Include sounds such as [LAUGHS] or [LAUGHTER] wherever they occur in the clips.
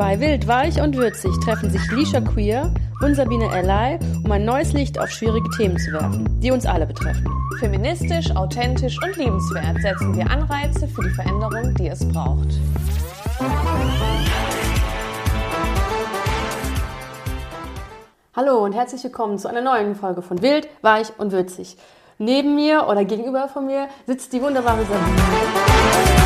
Bei Wild, Weich und Würzig treffen sich Lisha Queer und Sabine Ellay, um ein neues Licht auf schwierige Themen zu werfen, die uns alle betreffen. Feministisch, authentisch und liebenswert setzen wir Anreize für die Veränderung, die es braucht. Hallo und herzlich willkommen zu einer neuen Folge von Wild, Weich und Würzig. Neben mir oder gegenüber von mir sitzt die wunderbare Sabine.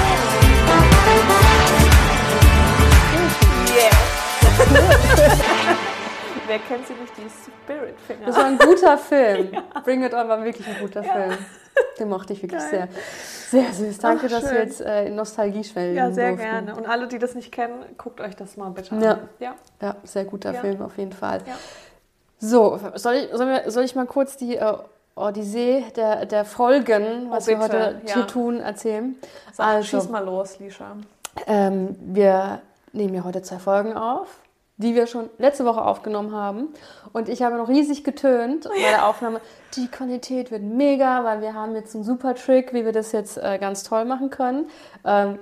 Wer kennt sie nicht, die Spirit Finger? Das war ein guter [LAUGHS] Film. Bring It On war wirklich ein guter Film. Den mochte ich wirklich Geil. sehr. Sehr süß. Danke, Ach, dass wir jetzt äh, in Nostalgie schwelgen Ja, sehr durften. gerne. Und alle, die das nicht kennen, guckt euch das mal bitte an. Ja. ja. Ja, sehr guter Ja. Film auf jeden Fall. Ja. So, soll ich, sollen wir, soll ich mal kurz die äh, Odyssee der, der Folgen, was wir Oh, bitte, heute ja. hier tun, erzählen? Sag, Also- schieß mal los, Lisha. Ähm, wir nehmen ja heute zwei Folgen auf, die wir schon letzte Woche aufgenommen haben. Und ich habe noch riesig getönt bei der Aufnahme. Die Qualität wird mega, weil wir haben jetzt einen super Trick, wie wir das jetzt äh, ganz toll machen können. Ähm,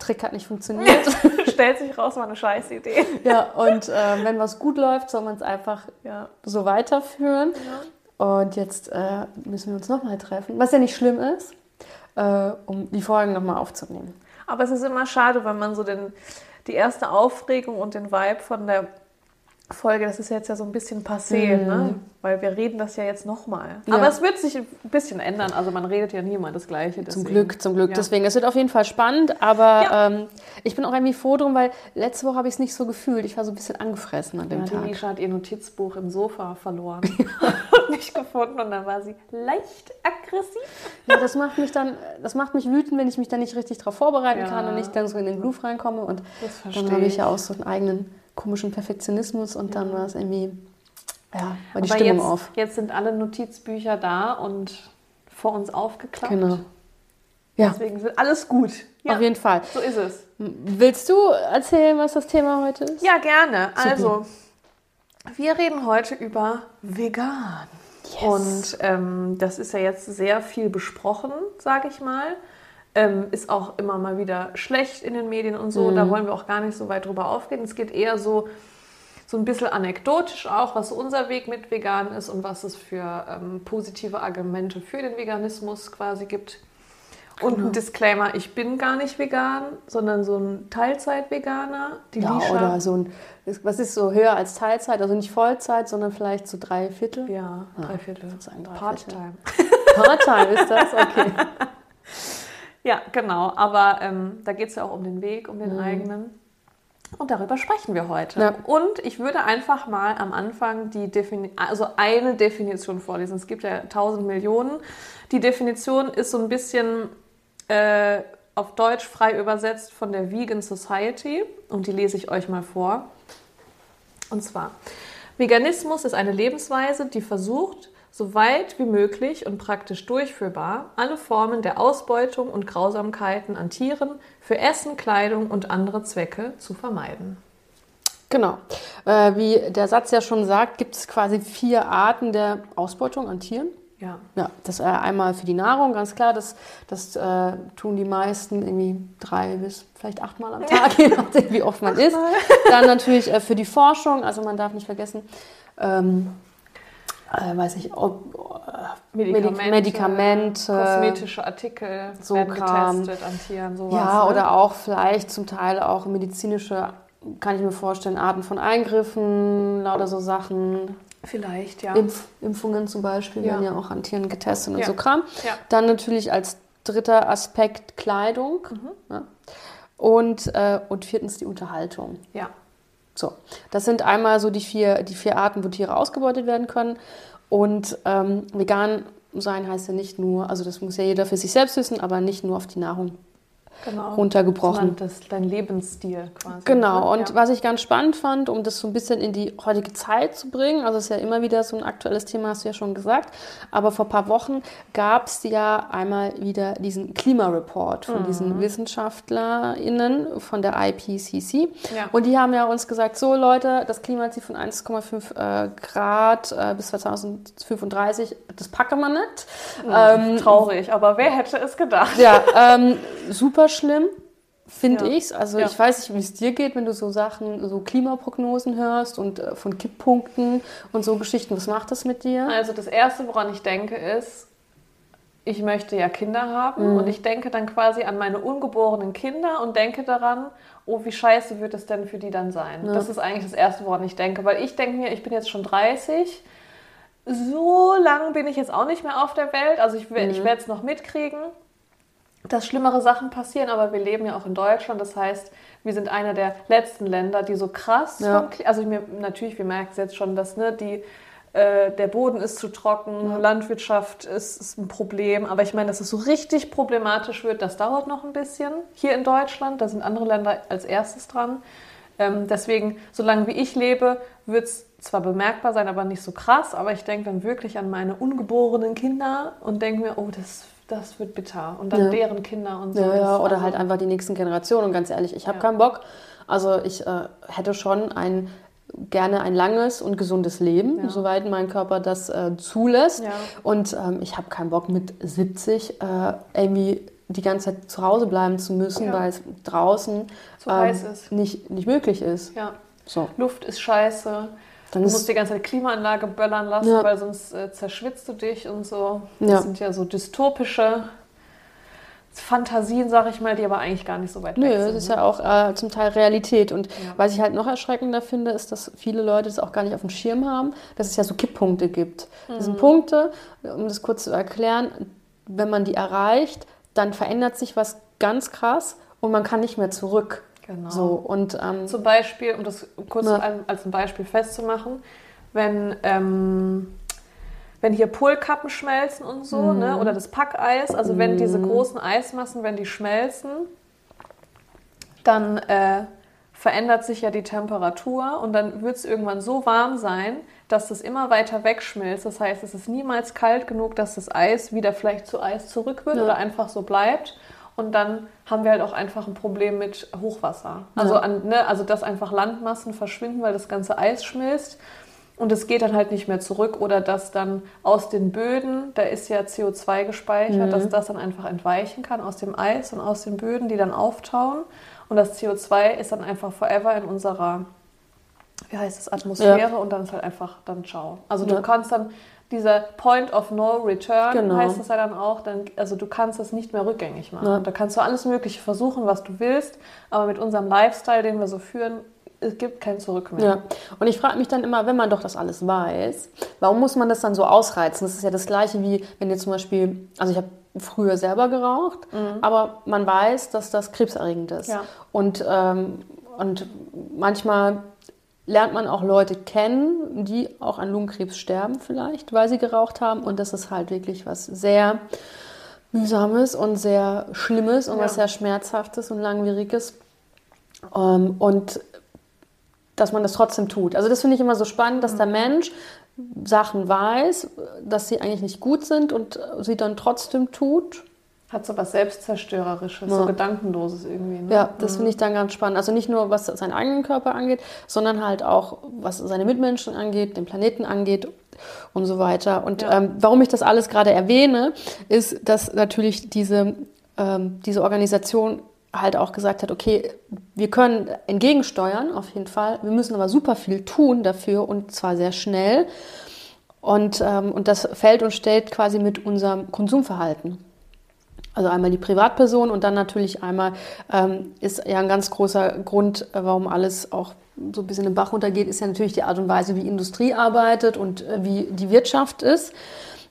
Trick hat nicht funktioniert. [LAUGHS] Stellt sich raus, war eine scheiß Idee. ja, und äh, wenn was gut läuft, soll man es einfach Ja. so weiterführen. Und jetzt äh, müssen wir uns nochmal treffen, was ja nicht schlimm ist, äh, um die Folgen nochmal aufzunehmen. Aber es ist immer schade, wenn man so den, die erste Aufregung und den Vibe von der Folge, das ist jetzt ja so ein bisschen passé, ne? weil wir reden das ja jetzt nochmal. Mhm. Ja. Aber es wird sich ein bisschen ändern, also man redet ja nie immer das Gleiche. Zum deswegen. Glück, zum Glück. Ja. Deswegen, es wird auf jeden Fall spannend, aber Ja. ähm, ich bin auch irgendwie froh drum, weil letzte Woche habe ich es nicht so gefühlt. Ich war so ein bisschen angefressen an dem Ja, die Tag. Nisha hat ihr Notizbuch im Sofa verloren [LAUGHS] und nicht gefunden und dann war sie leicht aggressiv. Ja, das macht mich dann, das macht mich wütend, wenn ich mich dann nicht richtig darauf vorbereiten Ja. kann und nicht dann so in den Groove reinkomme. Und dann habe ich. ja auch so einen eigenen komischen Perfektionismus und dann war es irgendwie, ja, war die Aber Stimmung jetzt, auf. jetzt sind alle Notizbücher da und vor uns aufgeklappt. Genau. Ja, Deswegen sind alles gut. Ja, auf jeden Fall. so ist es. Willst du erzählen, was das Thema heute ist? Ja, gerne. Supi. Also, wir reden heute über vegan. Und ähm, das ist ja jetzt sehr viel besprochen, sage ich mal. Ähm, ist auch immer mal wieder schlecht in den Medien und so. Da wollen wir auch gar nicht so weit drüber aufgehen. Es geht eher so, so ein bisschen anekdotisch auch, was unser Weg mit vegan ist und was es für ähm, positive Argumente für den Veganismus quasi gibt. Und ein Disclaimer, ich bin gar nicht vegan, sondern so ein Teilzeit-Veganer. Die Ja, Lisha- oder so ein, was ist so höher als Teilzeit, also nicht Vollzeit, sondern vielleicht so drei Viertel. Ja, drei Viertel. sozusagen drei Part-time. Part-time ist das? Okay. [LAUGHS] Ja, genau. Aber ähm, da geht es ja auch um den Weg, um den eigenen. Und darüber sprechen wir heute. Ja. Und ich würde einfach mal am Anfang die Defini also eine Definition vorlesen. Es gibt ja tausend Millionen. Die Definition ist so ein bisschen äh, auf Deutsch frei übersetzt von der Vegan Society. Und die lese ich euch mal vor. Und zwar, Veganismus ist eine Lebensweise, die versucht, so weit wie möglich und praktisch durchführbar alle Formen der Ausbeutung und Grausamkeiten an Tieren für Essen, Kleidung und andere Zwecke zu vermeiden. Genau. Äh, wie der Satz ja schon sagt, gibt es quasi vier Arten der Ausbeutung an Tieren. Ja. Ja, das äh, einmal für die Nahrung, ganz klar, das, das äh, tun die meisten irgendwie drei bis vielleicht achtmal am Tag, [LAUGHS] je nachdem, wie oft man isst. Dann natürlich äh, für die Forschung, also man darf nicht vergessen, ähm, äh, weiß ich, ob, äh, Medikamente, Medikamente kosmetische Artikel so werden Kram. getestet an Tieren, sowas. Ja, ne? oder auch vielleicht zum Teil auch medizinische, kann ich mir vorstellen, Arten von Eingriffen, lauter so Sachen. Vielleicht, ja. Impf Impfungen zum Beispiel Ja. werden ja auch an Tieren getestet und Ja. so Kram. Ja. Dann natürlich als dritter Aspekt Kleidung. Mhm. Ja. Und, äh, und viertens die Unterhaltung. ja. So, das sind einmal so die vier, die vier Arten, wo Tiere ausgebeutet werden können. Und ähm, vegan sein heißt ja nicht nur, also das muss ja jeder für sich selbst wissen, aber nicht nur auf die Nahrung Genau. runtergebrochen. Das dein Lebensstil quasi. Genau, ne? und ja. was ich ganz spannend fand, um das so ein bisschen in die heutige Zeit zu bringen, also es ist ja immer wieder so ein aktuelles Thema, hast du ja schon gesagt, aber vor ein paar Wochen gab es ja einmal wieder diesen Klimareport von Mhm. diesen WissenschaftlerInnen von der IPCC. Ja. Und die haben ja uns gesagt, so Leute, das Klimaziel von 1,5 äh, Grad äh, bis 2035, das packen wir nicht. Ähm, Traurig, aber wer hätte es gedacht? ja, [LAUGHS] ähm, super schlimm. finde Ja. ich's. Also Ja. ich weiß nicht, wie es dir geht, wenn du so Sachen, so Klimaprognosen hörst und äh, von Kipppunkten und so Geschichten. Was macht das mit dir? Also das Erste, woran ich denke, ist, ich möchte ja Kinder haben Mhm. und ich denke dann quasi an meine ungeborenen Kinder und denke daran, oh, wie scheiße wird es denn für die dann sein? Das ist eigentlich das Erste, woran ich denke, weil ich denke mir, ich bin jetzt schon 30, so lang bin ich jetzt auch nicht mehr auf der Welt, also ich, we- ich Mhm. werde es noch mitkriegen, dass schlimmere Sachen passieren, aber wir leben ja auch in Deutschland, das heißt, wir sind einer der letzten Länder, die so krass, Ja. also mir, natürlich, wir merken es jetzt schon, dass ne, die, äh, der Boden ist zu trocken, Landwirtschaft ist, ist ein Problem, aber ich meine, dass es so richtig problematisch wird, das dauert noch ein bisschen hier in Deutschland, da sind andere Länder als erstes dran. Ähm, deswegen, solange wie ich lebe, wird es zwar bemerkbar sein, aber nicht so krass, aber ich denke dann wirklich an meine ungeborenen Kinder und denke mir, oh, das, das wird bitter. Und dann Ja. deren Kinder und so. Ja, ja, oder also- halt einfach die nächsten Generationen. Und ganz ehrlich, ich habe Ja. keinen Bock. Also ich äh, hätte schon ein gerne ein langes und gesundes Leben, Ja. soweit mein Körper das äh, zulässt. Und ähm, ich habe keinen Bock mit 70 äh, irgendwie die ganze Zeit zu Hause bleiben zu müssen, weil es draußen ist. Nicht, nicht möglich ist. Ja, So. Luft ist scheiße. Dann du musst die ganze Zeit Klimaanlage böllern lassen, Ja. weil sonst äh, zerschwitzt du dich und so. Das Ja. sind ja so dystopische Fantasien, sag ich mal, die aber eigentlich gar nicht so weit Nö, weg das sind. ist ja auch äh, zum Teil Realität. Und Ja. was ich halt noch erschreckender finde, ist, dass viele Leute das auch gar nicht auf dem Schirm haben, dass es ja so Kipppunkte gibt. Das Mhm. sind Punkte, um das kurz zu erklären, wenn man die erreicht, dann verändert sich was ganz krass und man kann nicht mehr zurück. Genau. So, und ähm, Zum Beispiel, um das kurz Ja. als- ein Beispiel festzumachen, wenn, ähm, wenn hier Polkappen schmelzen und so, Mhm. ne, oder das Packeis, also wenn diese großen Eismassen, wenn die schmelzen, dann äh, verändert sich ja die Temperatur und dann wird es irgendwann so warm sein, dass das immer weiter wegschmilzt. Das heißt, es ist niemals kalt genug, dass das Eis wieder vielleicht zu Eis zurück wird Ja. oder einfach so bleibt. Und dann haben wir halt auch einfach ein Problem mit Hochwasser. Also, Ja. an, ne, also dass einfach Landmassen verschwinden, weil das ganze Eis schmilzt. Und es geht dann halt nicht mehr zurück oder dass dann aus den Böden, da ist ja CO2 gespeichert, dass das dann einfach entweichen kann aus dem Eis und aus den Böden, die dann auftauen. Und das CO2 ist dann einfach forever in unserer, wie heißt es, Atmosphäre und dann ist halt einfach dann ciao. Also du Ja. kannst dann, dieser Point of No Return Genau. heißt das ja dann auch, dann, also du kannst das nicht mehr rückgängig machen. Ja. Da kannst du alles Mögliche versuchen, was du willst, aber mit unserem Lifestyle, den wir so führen, es gibt kein Zurück mehr. Ja, und ich frage mich dann immer, wenn man doch das alles weiß, warum muss man das dann so ausreizen? Das ist ja das Gleiche wie, wenn ihr zum Beispiel, also ich habe früher selber geraucht, aber man weiß, dass das krebserregend ist. Ja. Und, ähm, und manchmal lernt man auch Leute kennen, die auch an Lungenkrebs sterben vielleicht, weil sie geraucht haben. Und das ist halt wirklich was sehr mühsames und sehr schlimmes und Ja. was sehr schmerzhaftes und langwieriges. Ähm, und dass man das trotzdem tut. Also das finde ich immer so spannend, dass der Mensch Sachen weiß, dass sie eigentlich nicht gut sind und sie dann trotzdem tut. Hat so was Selbstzerstörerisches, Ja. so Gedankenloses irgendwie. Ne? Ja, das finde ich dann ganz spannend. Also nicht nur, was seinen eigenen Körper angeht, sondern halt auch, was seine Mitmenschen angeht, den Planeten angeht und so weiter. Und Ja. ähm, warum ich das alles gerade erwähne, ist, dass natürlich diese, ähm, diese Organisation halt auch gesagt hat, okay, wir können entgegensteuern, auf jeden Fall. Wir müssen aber super viel tun dafür und zwar sehr schnell. Und, ähm, und das fällt und stellt quasi mit unserem Konsumverhalten. Also einmal die Privatperson und dann natürlich einmal ähm, ist ja ein ganz großer Grund, äh, warum alles auch so ein bisschen den Bach runtergeht, ist ja natürlich die Art und Weise, wie Industrie arbeitet und äh, wie die Wirtschaft ist.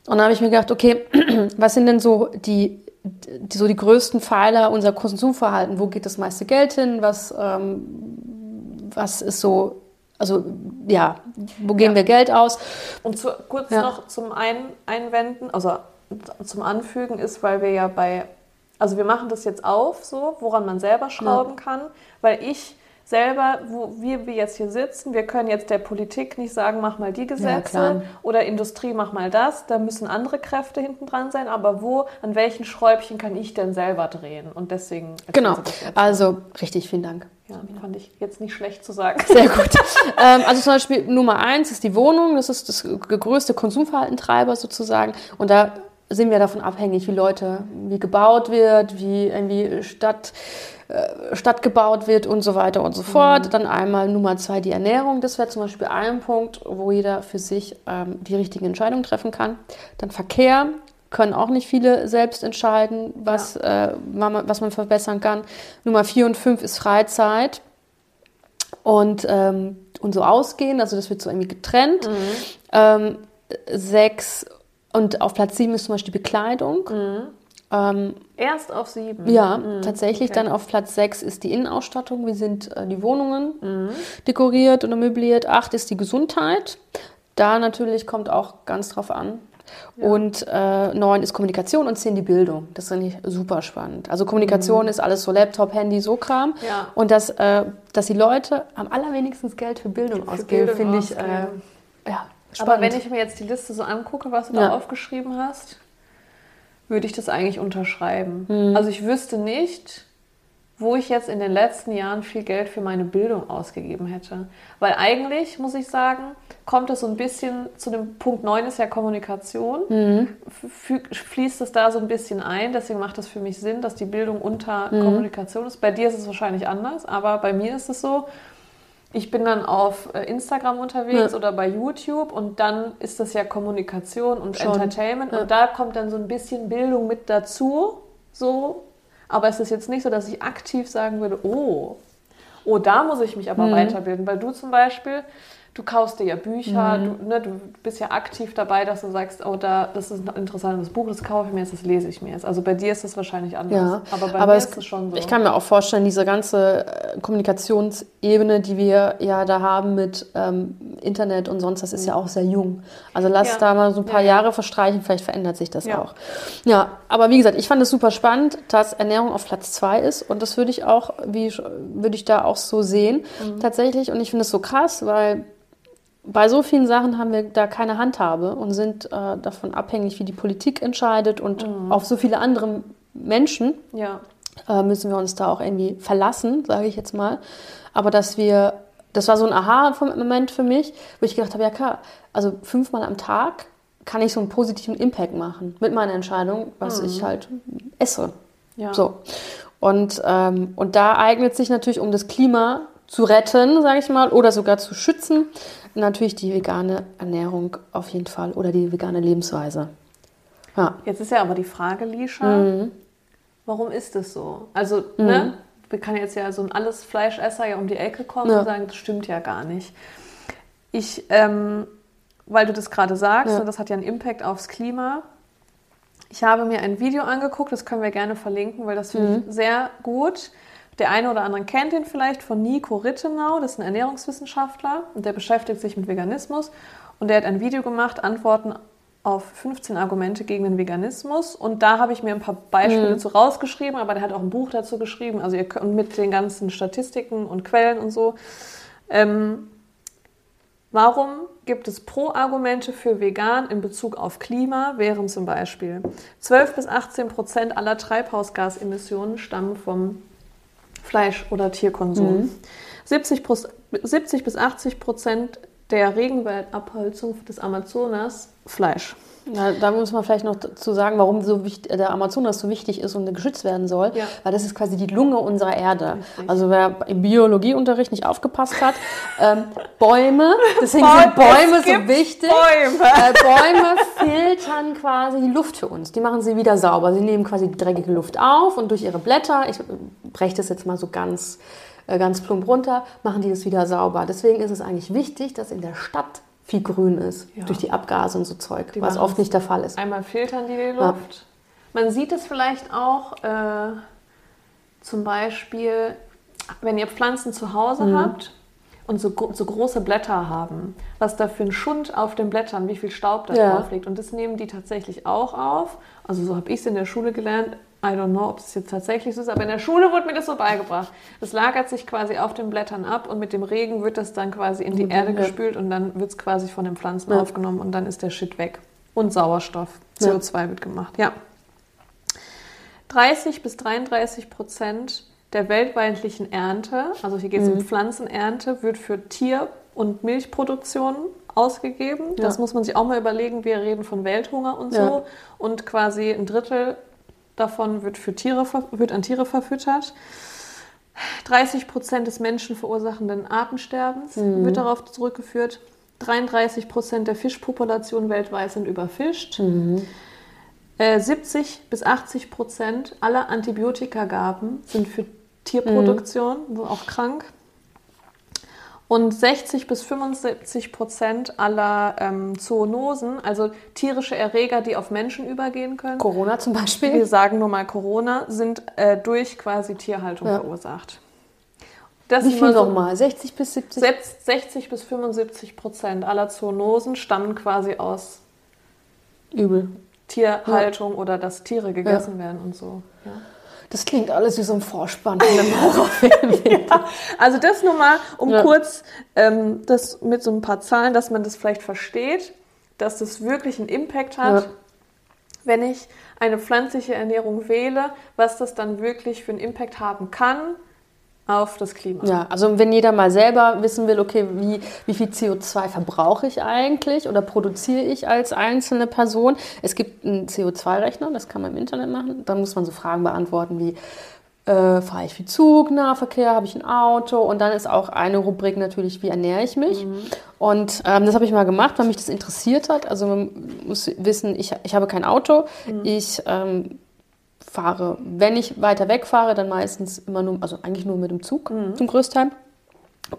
Und da habe ich mir gedacht, okay, [CLEARS THROAT] was sind denn so die, die, so die größten Pfeiler unser Konsumverhalten? Wo geht das meiste Geld hin? Was, ähm, was ist so, also ja, wo geben Ja. wir Geld aus? Und zu, kurz Ja. noch zum Ein Einwenden, also zum Anfügen ist, weil wir ja bei, also wir machen das jetzt auf, so, woran man selber schrauben kann, weil ich selber, wo wir, wir jetzt hier sitzen, wir können jetzt der Politik nicht sagen, mach mal die. Gesetze oder Industrie, mach mal das, da müssen andere Kräfte hinten dran sein, aber wo, an welchen Schräubchen kann ich denn selber drehen? Und deswegen Genau, also richtig, vielen Dank. Ja, fand ich jetzt nicht schlecht zu sagen. Sehr gut. ähm, also zum Beispiel Nummer eins ist die Wohnung. Das ist das größte Konsumverhaltentreiber sozusagen. Und da sind wir davon abhängig, wie Leute, wie gebaut wird, wie irgendwie Stadt, äh, Stadt gebaut wird und so weiter und so fort. Mhm. Dann einmal Nummer zwei die Ernährung. Das wäre zum Beispiel ein Punkt, wo jeder für sich ähm, die richtigen Entscheidungen treffen kann. Dann Verkehr, können auch nicht viele selbst entscheiden, was, ja. äh, was man verbessern kann. Nummer vier und fünf ist Freizeit und, ähm, und so ausgehen, also das wird so irgendwie getrennt. Mhm. Ähm, sechs und auf Platz sieben ist zum Beispiel die Bekleidung. Mhm. Ähm, Erst auf sieben? Ja, mhm. tatsächlich. Okay. Dann auf Platz sechs ist die Innenausstattung. Wie sind äh, die Wohnungen mhm. dekoriert oder möbliert? Acht ist die Gesundheit. Da natürlich kommt auch ganz drauf an, ja. Und äh, neun ist Kommunikation und zehn die Bildung. Das finde ich super spannend. Also Kommunikation mhm. ist alles so Laptop, Handy, so Kram. Ja. Und dass, äh, dass die Leute am allerwenigsten Geld für Bildung für ausgeben, finde ich äh, ja, spannend. Aber wenn ich mir jetzt die Liste so angucke, was du ja. da aufgeschrieben hast, würde ich das eigentlich unterschreiben. Mhm. Also ich wüsste nicht, wo ich jetzt in den letzten Jahren viel Geld für meine Bildung ausgegeben hätte. Weil eigentlich, muss ich sagen, kommt es so ein bisschen zu dem Punkt 9 ist ja Kommunikation. Mhm. Fließt es da so ein bisschen ein, deswegen macht es für mich Sinn, dass die Bildung unter mhm. Kommunikation ist. Bei dir ist es wahrscheinlich anders, aber bei mir ist es so, ich bin dann auf äh, Instagram unterwegs ja. oder bei YouTube und dann ist das ja Kommunikation und Schon. Entertainment ja. und da kommt dann so ein bisschen Bildung mit dazu, so aber es ist jetzt nicht so, dass ich aktiv sagen würde, oh, oh, da muss ich mich aber mhm. weiterbilden. Weil du zum Beispiel, du kaufst dir ja Bücher, mhm. du, ne, du bist ja aktiv dabei, dass du sagst, oh, da, das ist ein interessantes Buch, das kaufe ich mir jetzt, das lese ich mir jetzt. Also bei dir ist das wahrscheinlich anders. Ja, aber bei aber mir es, ist es schon so. Ich kann mir auch vorstellen, diese ganze äh, Kommunikationsebene, die wir ja da haben mit ähm, Internet und sonst, das ist mhm. ja auch sehr jung. Also lass ja. da mal so ein paar ja. Jahre verstreichen, vielleicht verändert sich das auch. Ja, aber wie gesagt, ich fand es super spannend, dass Ernährung auf Platz zwei ist und das würde ich auch, wie würde ich da auch so sehen, mhm. tatsächlich. Und ich finde es so krass, weil bei so vielen Sachen haben wir da keine Handhabe und sind äh, davon abhängig, wie die Politik entscheidet und mhm. auf so viele andere Menschen ja. äh, müssen wir uns da auch irgendwie verlassen, sage ich jetzt mal. Aber dass wir, das war so ein Aha-Moment für mich, wo ich gedacht habe, ja klar, also fünfmal am Tag kann ich so einen positiven Impact machen mit meiner Entscheidung, was mhm. ich halt esse. Ja. So. Und, ähm, und da eignet sich natürlich, um das Klima zu retten, sage ich mal, oder sogar zu schützen, natürlich die vegane Ernährung auf jeden Fall oder die vegane Lebensweise. Ja. Jetzt ist ja aber die Frage, Lisha, mhm. warum ist das so? Also, mhm. ne, wir kann jetzt ja so ein alles Fleischesser ja um die Ecke kommen ja. und sagen, das stimmt ja gar nicht. Ich, ähm, weil du das gerade sagst, ja. und das hat ja einen Impact aufs Klima. Ich habe mir ein Video angeguckt, das können wir gerne verlinken, weil das finde mhm. ich sehr gut. Der eine oder andere kennt ihn vielleicht von Nico Rittenau, das ist ein Ernährungswissenschaftler und der beschäftigt sich mit Veganismus und der hat ein Video gemacht, Antworten auf 15 Argumente gegen den Veganismus und da habe ich mir ein paar Beispiele mhm. zu rausgeschrieben, aber der hat auch ein Buch dazu geschrieben, also ihr könnt mit den ganzen Statistiken und Quellen und so. Ähm, warum gibt es Pro-Argumente für vegan in Bezug auf Klima, wären zum Beispiel 12 bis 18 Prozent aller Treibhausgasemissionen stammen vom Fleisch- oder Tierkonsum. Mhm. 70, 70 bis 80 Prozent der Regenwaldabholzung des Amazonas Fleisch. Ja, da muss man vielleicht noch zu sagen, warum so wichtig, der Amazonas so wichtig ist und geschützt werden soll. Ja. Weil das ist quasi die Lunge unserer Erde. Richtig. Also wer im Biologieunterricht nicht aufgepasst hat, ähm, Bäume, [LAUGHS] deswegen sind Bäume so wichtig. Bäume. Äh, Bäume filtern quasi die Luft für uns. Die machen sie wieder sauber. Sie nehmen quasi die dreckige Luft auf und durch ihre Blätter, ich breche das jetzt mal so ganz, äh, ganz plump runter, machen die das wieder sauber. Deswegen ist es eigentlich wichtig, dass in der Stadt viel grün ist ja. durch die Abgase und so Zeug, die was oft nicht der Fall ist. Einmal filtern die die Luft. Ja. Man sieht es vielleicht auch äh, zum Beispiel, wenn ihr Pflanzen zu Hause mhm. habt und so, so, große Blätter haben, was da für ein Schund auf den Blättern, wie viel Staub da ja. drauf liegt. Und das nehmen die tatsächlich auch auf. Also so habe ich es in der Schule gelernt. I don't know, ob es jetzt tatsächlich so ist, aber in der Schule wurde mir das so beigebracht. Das lagert sich quasi auf den Blättern ab und mit dem Regen wird das dann quasi in die Erde ja. gespült und dann wird es quasi von den Pflanzen ja. aufgenommen und dann ist der Shit weg. Und Sauerstoff, CO2 ja. wird gemacht, ja. 30 bis 33 Prozent der weltweitlichen Ernte, also hier geht es mhm. um Pflanzenernte, wird für Tier- und Milchproduktion ausgegeben. Das muss man sich auch mal überlegen. Wir reden von Welthunger und so. Und quasi ein Drittel davon wird, für Tiere, wird an Tiere verfüttert. 30 Prozent des menschenverursachenden Artensterbens wird darauf zurückgeführt. 33 Prozent der Fischpopulation weltweit sind überfischt. Äh, 70 bis 80 Prozent aller Antibiotikagaben sind für Tierproduktion, also auch krank. Und 60 bis 75 Prozent aller ähm, Zoonosen, also tierische Erreger, die auf Menschen übergehen können, Corona zum wir Beispiel. sagen nur mal Corona, sind äh, durch quasi Tierhaltung Ja. verursacht. Das Wie viel so- nochmal? 60 bis 70? Selbst 60 bis 75 Prozent aller Zoonosen stammen quasi aus Übel. Tierhaltung oder dass Tiere gegessen werden und so. Ja. Das klingt alles wie so ein Vorspann von einem [LAUGHS] Horrorfilm. Also das nur mal, um Ja. kurz ähm, das mit so ein paar Zahlen, dass man das vielleicht versteht, dass das wirklich einen Impact hat, Ja. wenn ich eine pflanzliche Ernährung wähle, was das dann wirklich für einen Impact haben kann auf das Klima. Ja, also wenn jeder mal selber wissen will, okay, wie, wie viel CO2 verbrauche ich eigentlich oder produziere ich als einzelne Person? Es gibt einen CO2-Rechner, das kann man im Internet machen. Da muss man so Fragen beantworten wie, äh, fahre ich viel Zug, Nahverkehr, habe ich ein Auto? Und dann ist auch eine Rubrik natürlich, wie ernähre ich mich? Und ähm, das habe ich mal gemacht, weil mich das interessiert hat. Also man muss wissen, ich, ich habe kein Auto, ich ähm, fahre, wenn ich weiter wegfahre, dann meistens immer nur, also eigentlich nur mit dem Zug zum Größteil.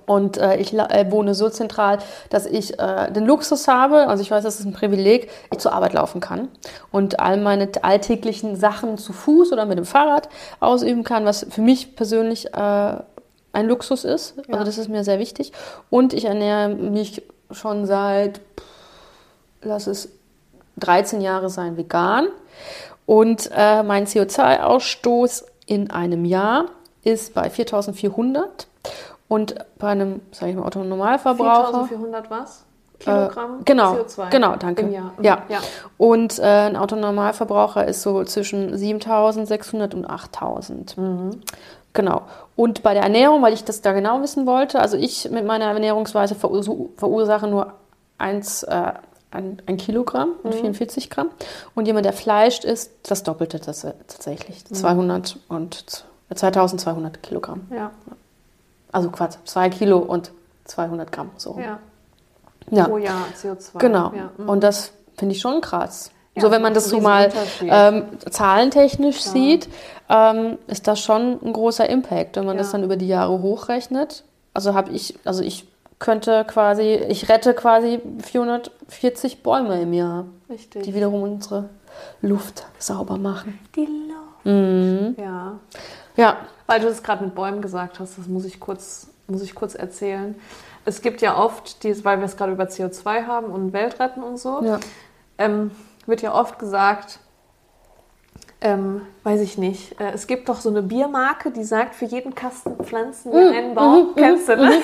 Und äh, ich äh, wohne so zentral, dass ich äh, den Luxus habe, also ich weiß, das ist ein Privileg, ich zur Arbeit laufen kann und all meine alltäglichen Sachen zu Fuß oder mit dem Fahrrad ausüben kann, was für mich persönlich äh, ein Luxus ist. Ja. Also das ist mir sehr wichtig. Und ich ernähre mich schon seit, lass es 13 Jahre sein, vegan. Und äh, mein CO2-Ausstoß in einem Jahr ist bei 4400. Und bei einem, sage ich mal, Autonormalverbraucher. 4400 was? Kilogramm Äh, genau, CO2 genau, danke. im Jahr. Ja. ja. Und äh, ein Autonormalverbraucher ist so zwischen 7600 und 8000. Mhm. Genau. Und bei der Ernährung, weil ich das da genau wissen wollte, also ich mit meiner Ernährungsweise verursache nur eins, äh, ein, ein Kilogramm Mhm. und 44 Gramm. Und jemand, der Fleisch isst, das Doppelte das, äh, tatsächlich. Mhm. 200 und z- 2200 Kilogramm. Ja. Also Quatsch, 2 Kilo und 200 Gramm. So. ja. Ja. Pro Jahr CO2. Genau. Ja. mhm. Und das finde ich schon krass. Ja, so, wenn man das so mal ähm, zahlentechnisch sieht, ähm, ist das schon ein großer Impact, wenn man Ja. das dann über die Jahre hochrechnet. Also habe ich, also ich könnte quasi, ich rette quasi 440 Bäume im Jahr, Richtig. die wiederum unsere Luft sauber machen. Die Luft. Mhm. Ja. Ja, Weil du das gerade mit Bäumen gesagt hast, das muss ich kurz, muss ich kurz erzählen. Es gibt ja oft, dieses, weil wir es gerade über CO2 haben und Weltretten und so, ja. ähm, wird ja oft gesagt, ähm, weiß ich nicht, äh, es gibt doch so eine Biermarke, die sagt, für jeden Kasten pflanzen wir einen Baum. Kennst du, ne?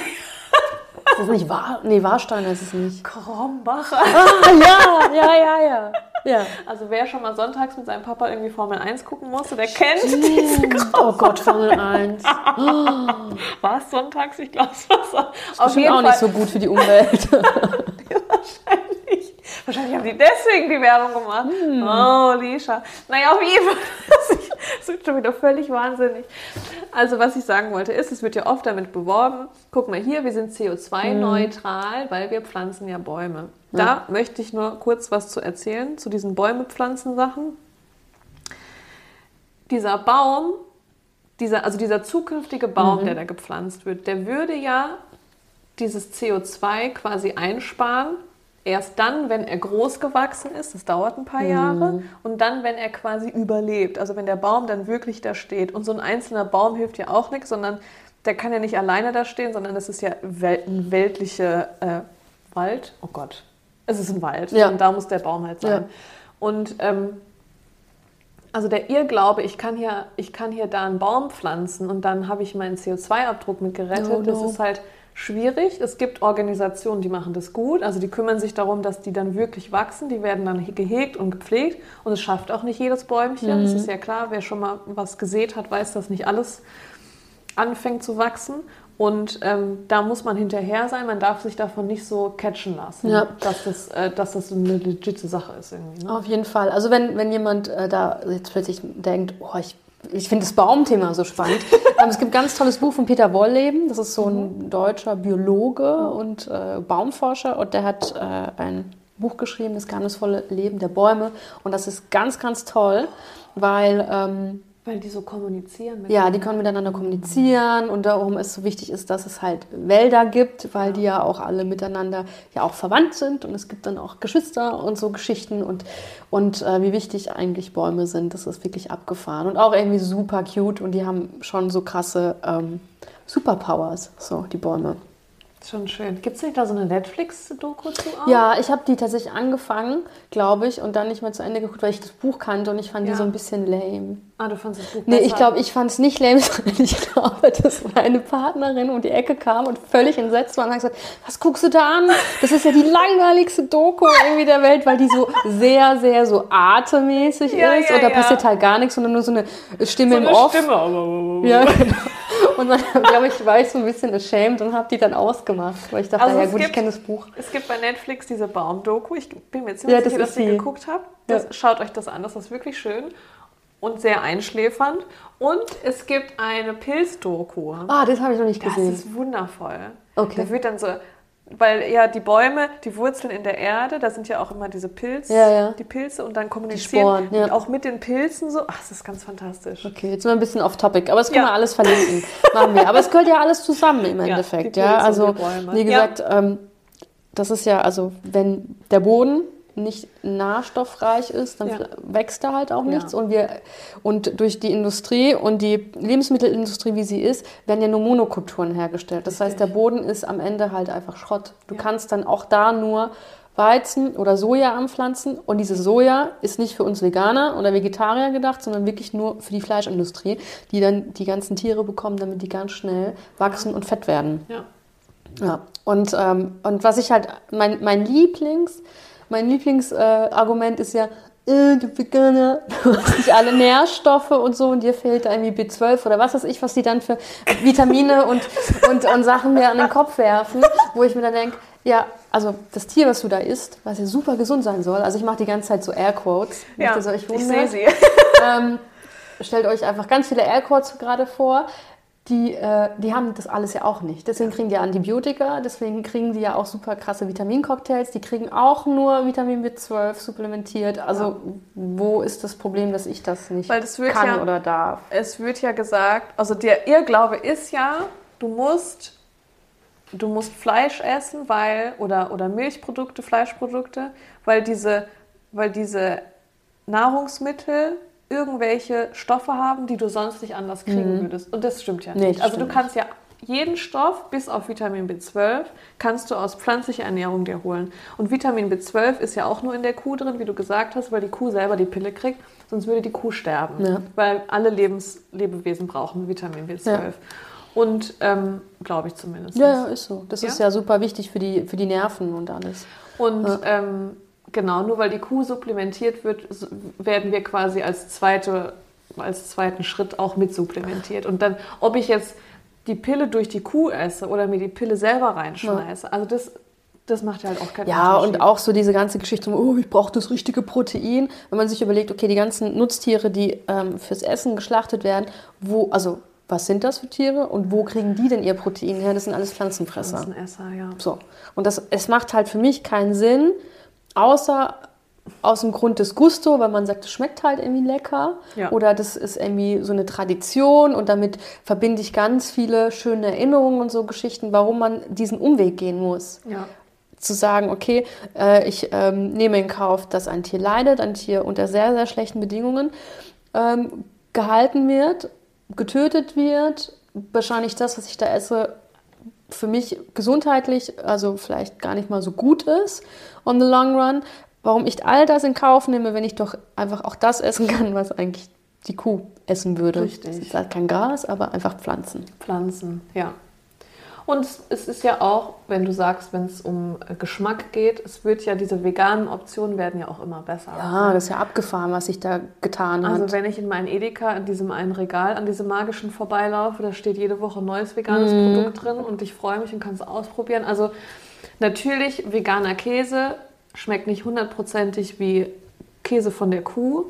Ist das nicht wahr? Nee, Warstein ist es nicht. Krombacher. Ah, ja, ja, ja, ja. Ja. Also wer schon mal sonntags mit seinem Papa irgendwie Formel 1 gucken musste, der kennt diese Oh Gott, Formel 1. War es sonntags? Ich glaube, es war so. Auf Bestimmt jeden auch Fall. nicht so gut für die Umwelt. [LAUGHS] Wahrscheinlich. Haben die deswegen die Werbung gemacht. Hm. Oh, Lisha. Naja, auf jeden Fall. [LAUGHS] Das ist schon wieder völlig wahnsinnig. Also, was ich sagen wollte, ist, es wird ja oft damit beworben, guck mal hier, wir sind CO2-neutral, weil wir pflanzen ja Bäume. Da möchte ich nur kurz was zu erzählen, zu diesen Bäume-Pflanzen-Sachen. Dieser Baum, dieser, also dieser zukünftige Baum, der da gepflanzt wird, der würde ja dieses CO2 quasi einsparen. Erst dann, wenn er groß gewachsen ist, das dauert ein paar Jahre, und dann, wenn er quasi überlebt, also wenn der Baum dann wirklich da steht. Und so ein einzelner Baum hilft ja auch nichts, sondern der kann ja nicht alleine da stehen, sondern das ist ja wel ein weltlicher äh, Wald. Oh Gott, es ist ein Wald Ja. und da muss der Baum halt sein. Ja. Und ähm, also der Irrglaube, ich kann hier, ich kann hier da einen Baum pflanzen und dann habe ich meinen CO2-Abdruck mit gerettet, No, no. das ist halt schwierig. Es gibt Organisationen, die machen das gut, also die kümmern sich darum, dass die dann wirklich wachsen, die werden dann gehegt und gepflegt und es schafft auch nicht jedes Bäumchen, das ist ja klar, wer schon mal was gesät hat, weiß, dass nicht alles anfängt zu wachsen. Und ähm, da muss man hinterher sein, man darf sich davon nicht so catchen lassen, Ja. dass, das, äh, dass das eine legitime Sache ist irgendwie. Ne? Auf jeden Fall. Also wenn, wenn jemand äh, da jetzt plötzlich denkt, oh, ich, ich finde das Baumthema so spannend. [LAUGHS] ähm, es gibt ein ganz tolles Buch von Peter Wolleben. Das ist so ein deutscher Biologe und äh, Baumforscher. Und der hat äh, ein Buch geschrieben, Das geheimnisvolle Leben der Bäume. Und das ist ganz, ganz toll, weil... Ähm, Weil die so kommunizieren. Ja, die können miteinander kommunizieren und darum es so wichtig ist, dass es halt Wälder gibt, weil die ja auch alle miteinander ja auch verwandt sind und es gibt dann auch Geschwister und so Geschichten und, und äh, wie wichtig eigentlich Bäume sind, das ist wirklich abgefahren und auch irgendwie super cute und die haben schon so krasse ähm, Superpowers, so die Bäume. Schon schön. Gibt es nicht da so eine Netflix-Doku zu auch? Ja, ich habe die tatsächlich angefangen, glaube ich, und dann nicht mehr zu Ende geguckt, weil ich das Buch kannte und ich fand Ja. die so ein bisschen lame. Ah, du fandest das Buch Nee, besser. ich glaube, ich fand es nicht lame, [LAUGHS] sondern ich glaube, dass meine Partnerin um die Ecke kam und völlig entsetzt war und hat gesagt, was guckst du da an? Das ist ja die langweiligste Doku irgendwie der Welt, weil die so sehr, sehr so atemmäßig Ja, ist ja, und da ja. passiert halt gar nichts, sondern nur so eine Stimme so im eine Off. Stimme. Ja, genau. Und dann, [LAUGHS] glaube ich, war ich so ein bisschen ashamed und habe die dann ausgemacht, weil ich dachte, Also ja gut, ich gibt- kenne das Buch. Es gibt bei Netflix diese Baumdoku. Ich bin mir ziemlich Ja, das sicher, dass ihr sie. geguckt habt. Ja. Schaut euch das an, das ist wirklich schön und sehr einschläfernd. Und es gibt eine Pilzdoku. Ah, das habe ich noch nicht Das gesehen. ist wundervoll. Okay. Da wird dann so, weil ja die Bäume, die Wurzeln in der Erde, da sind ja auch immer diese Pilz, Ja, ja. die Pilze und dann kommunizieren Sporen, ja. auch mit den Pilzen so. Ach, das ist ganz fantastisch. Okay, jetzt wir ein bisschen off topic, aber das können Ja. wir alles verlinken. Machen wir. Aber es gehört ja alles zusammen im [LAUGHS] Endeffekt. Ja, Pilze also wie gesagt, ähm, das ist ja, also wenn der Boden nicht nährstoffreich ist, dann Ja. wächst da halt auch Ja. nichts. Und wir und durch die Industrie und die Lebensmittelindustrie, wie sie ist, werden ja nur Monokulturen hergestellt. Das heißt, der Boden ist am Ende halt einfach Schrott. Du Ja. kannst dann auch da nur Weizen oder Soja anpflanzen. Und dieses Soja ist nicht für uns Veganer oder Vegetarier gedacht, sondern wirklich nur für die Fleischindustrie, die dann die ganzen Tiere bekommen, damit die ganz schnell wachsen und fett werden. Ja. Ja, und, ähm, und was ich halt, mein, mein Lieblings, mein Lieblingsargument äh, ist ja, äh, du Veganer, du hast nicht alle Nährstoffe und so und dir fehlt da irgendwie B12 oder was weiß ich, was die dann für Vitamine und, und, und Sachen mir an den Kopf werfen, wo ich mir dann denke, ja, also das Tier, was du da isst, was ja super gesund sein soll, also ich mache die ganze Zeit so Airquotes, Ja, ich sehe sie. Ähm, stellt euch einfach ganz viele Airquotes gerade vor. Die, äh, die haben das alles ja auch nicht. Deswegen kriegen die Antibiotika, deswegen kriegen die ja auch super krasse Vitamincocktails. Die kriegen auch nur Vitamin B12 supplementiert. Also wo ist das Problem, dass ich das nicht Weil das wird kann ja- oder darf? Es wird ja gesagt, also der Irrglaube ist ja, du musst, du musst Fleisch essen, weil, oder, oder Milchprodukte, Fleischprodukte, weil diese, weil diese Nahrungsmittel irgendwelche Stoffe haben, die du sonst nicht anders kriegen würdest. Und das stimmt ja Mhm. Nee, nicht. das also du kannst ja jeden Stoff bis auf Vitamin B12 kannst du aus pflanzlicher Ernährung dir holen. Und Vitamin B12 ist ja auch nur in der Kuh drin, wie du gesagt hast, weil die Kuh selber die Pille kriegt, sonst würde die Kuh sterben. Ja. Weil alle Lebens Lebewesen brauchen Vitamin B12. Ja. Und ähm, glaube ich zumindest. Ja, ja, ist so. Das Ja? ist ja super wichtig für die, für die Nerven und alles. Und ähm, genau, nur weil die Kuh supplementiert wird, werden wir quasi als, zweite, als zweiten Schritt auch mit supplementiert. Und dann, ob ich jetzt die Pille durch die Kuh esse oder mir die Pille selber reinschmeiße, also das, das macht ja halt auch keinen Ja, Unterschied. und auch so diese ganze Geschichte, oh, ich brauche das richtige Protein. Wenn man sich überlegt, okay, die ganzen Nutztiere, die ähm, fürs Essen geschlachtet werden, wo, also was sind das für Tiere und wo kriegen die denn ihr Protein her? Das sind alles Pflanzenfresser. Pflanzenesser, ja. So. Und das, es macht halt für mich keinen Sinn, außer aus dem Grund des Gusto, weil man sagt, es schmeckt halt irgendwie lecker. Ja. Oder das ist irgendwie so eine Tradition und damit verbinde ich ganz viele schöne Erinnerungen und so Geschichten, warum man diesen Umweg gehen muss Ja. zu sagen, okay, äh, ich ähm, nehme in Kauf, dass ein Tier leidet, ein Tier unter sehr, sehr schlechten Bedingungen ähm, gehalten wird, getötet wird, wahrscheinlich das, was ich da esse, für mich gesundheitlich, also vielleicht gar nicht mal so gut ist on the long run. Warum ich all das in Kauf nehme, wenn ich doch einfach auch das essen kann, was eigentlich die Kuh essen würde. Richtig. Das ist halt kein Gras, aber einfach Pflanzen. Pflanzen, ja. Und es ist ja auch, wenn du sagst, wenn es um äh, Geschmack geht, es wird ja, diese veganen Optionen werden ja auch immer besser. Ja, das ist ja abgefahren, was sich da getan hat. Also wenn ich in meinen Edeka in diesem einen Regal an diesem magischen vorbeilaufe, da steht jede Woche ein neues veganes Mhm. Produkt drin und ich freue mich und kann es ausprobieren. Also natürlich, veganer Käse schmeckt nicht hundertprozentig wie Käse von der Kuh,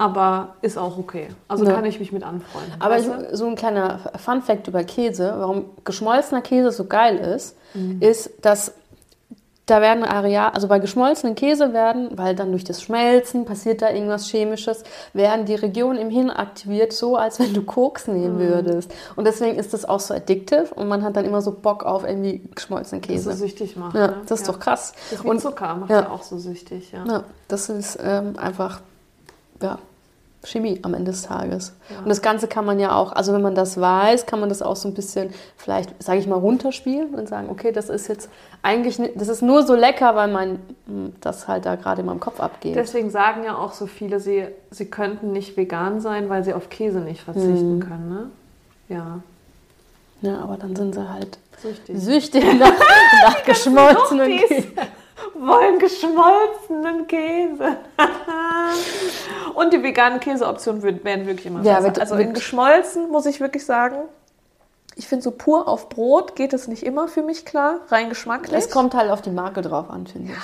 aber ist auch okay. Also Ja. kann ich mich mit anfreunden. Aber ich, so ein kleiner Fun Fact über Käse, warum geschmolzener Käse so geil ist, Mhm. ist, dass da werden Areal, also bei geschmolzenen Käse werden, weil dann durch das Schmelzen passiert da irgendwas Chemisches, werden die Regionen im Hirn aktiviert, so als wenn du Koks nehmen Mhm. würdest. Und deswegen ist das auch so addictive und man hat dann immer so Bock auf irgendwie geschmolzenen Das so Käse. süchtig macht. Ja, ne? das ist doch krass. Das Und Zucker macht ja. ja. auch so süchtig. Ja. ja, das ist ähm, einfach, ja, Chemie am Ende des Tages. Ja. Und das Ganze kann man ja auch, also wenn man das weiß, kann man das auch so ein bisschen, vielleicht, sage ich mal, runterspielen und sagen, okay, das ist jetzt eigentlich, das ist nur so lecker, weil man mh, das halt da gerade in meinem Kopf abgeht. Deswegen sagen ja auch so viele, sie, sie könnten nicht vegan sein, weil sie auf Käse nicht verzichten Mhm. können. Ne? Ja, ja, aber dann sind sie halt süchtig. süchtig nach, [LAUGHS] nach geschmolzenen Käse. Wollen geschmolzenen Käse. [LAUGHS] Und die veganen Käseoptionen werden wirklich immer Ja, besser. also in geschmolzen muss ich wirklich sagen, ich finde so pur auf Brot geht es nicht immer für mich klar, rein geschmacklich. Es kommt halt auf die Marke drauf an, finde ich. Ja,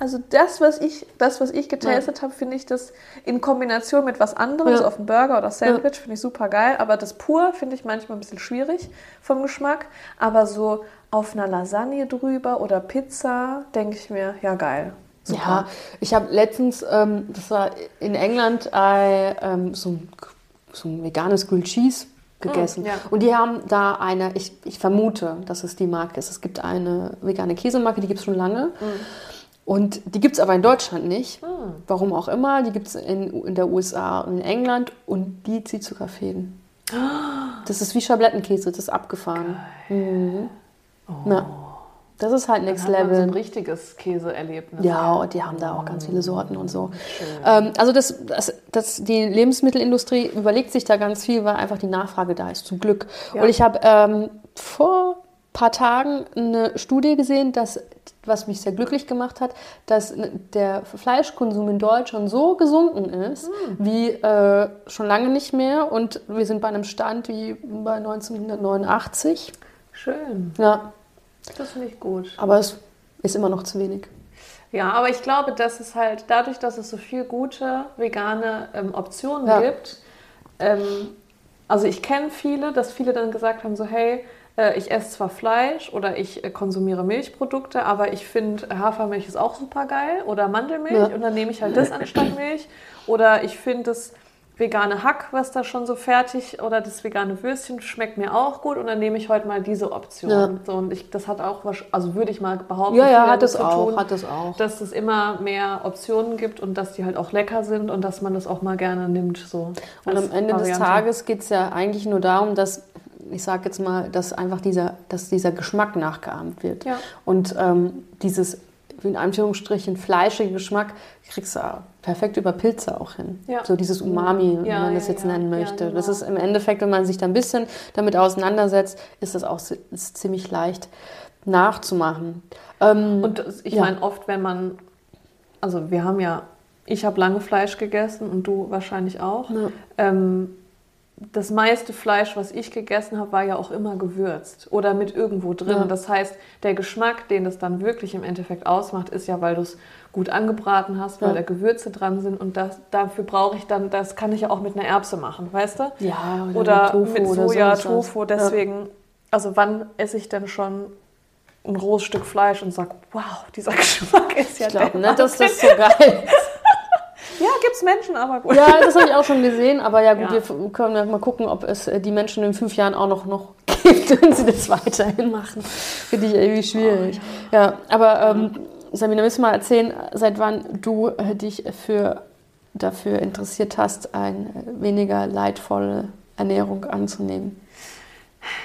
also das, was ich, das, was ich getestet habe, finde ich das in Kombination mit was anderes Ja. auf dem Burger oder Sandwich, finde ich super geil. Aber das pur finde ich manchmal ein bisschen schwierig vom Geschmack. Aber so auf einer Lasagne drüber oder Pizza, denke ich mir, ja geil. Ja, ich habe letztens, ähm, das war in England, äh, ähm, so, ein, so ein veganes Grilled Cheese gegessen. Mm, ja. Und die haben da eine, ich, ich vermute, dass es die Marke ist. Es gibt eine vegane Käsemarke, die gibt es schon lange. Und die gibt es aber in Deutschland nicht. Warum auch immer. Die gibt es in, in der USA und in England und die zieht sogar Fäden. [GASPS] Das ist wie Schablettenkäse, das ist abgefahren. Mhm. Ja. Das ist halt Next Level. so ein richtiges Käseerlebnis. Ja, und die haben da auch ganz viele Sorten und so. Ähm, also das, das, das, die Lebensmittelindustrie überlegt sich da ganz viel, weil einfach die Nachfrage da ist, zum Glück. Ja. Und ich habe ähm, vor paar Tagen eine Studie gesehen, dass, was mich sehr glücklich gemacht hat, dass der Fleischkonsum in Deutschland so gesunken ist, wie äh, schon lange nicht mehr. Und wir sind bei einem Stand wie bei 1989. Schön. Ja, Das finde ich gut. aber es ist immer noch zu wenig. Ja, aber ich glaube, dass es halt dadurch, dass es so viel gute vegane ähm, Optionen Ja. gibt, ähm, also ich kenne viele, dass viele dann gesagt haben, so hey, ich esse zwar Fleisch oder ich äh, konsumiere Milchprodukte, aber ich finde Hafermilch ist auch super geil oder Mandelmilch Ja. und dann nehme ich halt das anstatt [LAUGHS] Milch oder ich finde das vegane Hack, was da schon so fertig oder das vegane Würstchen schmeckt mir auch gut und dann nehme ich heute mal diese Option. Ja. So, und ich, das hat auch, also würde ich mal behaupten, Ja, ja, hat es auch, tun, hat es auch. dass es immer mehr Optionen gibt und dass die halt auch lecker sind und dass man das auch mal gerne nimmt. So Und am Ende des Variante. Tages geht es ja eigentlich nur darum, dass, ich sage jetzt mal, dass einfach dieser, dass dieser Geschmack nachgeahmt wird. Ja. Und ähm, dieses, in Anführungsstrichen, fleischige Geschmack kriegst du perfekt über Pilze auch hin. Ja. So dieses Umami, wenn Ja, man das jetzt nennen möchte. genau. Das ist im Endeffekt, wenn man sich da ein bisschen damit auseinandersetzt, ist das auch ist ziemlich leicht nachzumachen. Ähm, Und ich meine, oft, wenn man, also wir haben ja, ich habe lange Fleisch gegessen und du wahrscheinlich auch. Ähm, das meiste Fleisch, was ich gegessen habe, war ja auch immer gewürzt oder mit irgendwo drin. Ja. Das heißt, der Geschmack, den das dann wirklich im Endeffekt ausmacht, ist ja, weil du es gut angebraten hast, weil Ja. da Gewürze dran sind und das, dafür brauche ich dann, das kann ich ja auch mit einer Erbse machen, weißt du? ja, Oder Tofu mit oder Soja, sonst was. Tofu. Deswegen, also wann esse ich denn schon ein rohes Stück Fleisch und sage, wow, dieser [LAUGHS] Geschmack ist ja Ich glaube der nicht, dass das so geil [LAUGHS] Ja, gibt's Menschen, aber gut. Ja, das habe ich auch schon gesehen, aber ja gut, Ja. wir können ja mal gucken, ob es äh, die Menschen in fünf Jahren auch noch, noch [LAUGHS] gibt, wenn sie das weiterhin machen. Finde ich irgendwie schwierig. ja. aber ähm, Sabine, willst du mal erzählen, seit wann du äh, dich für, dafür interessiert hast, eine weniger leidvolle Ernährung anzunehmen?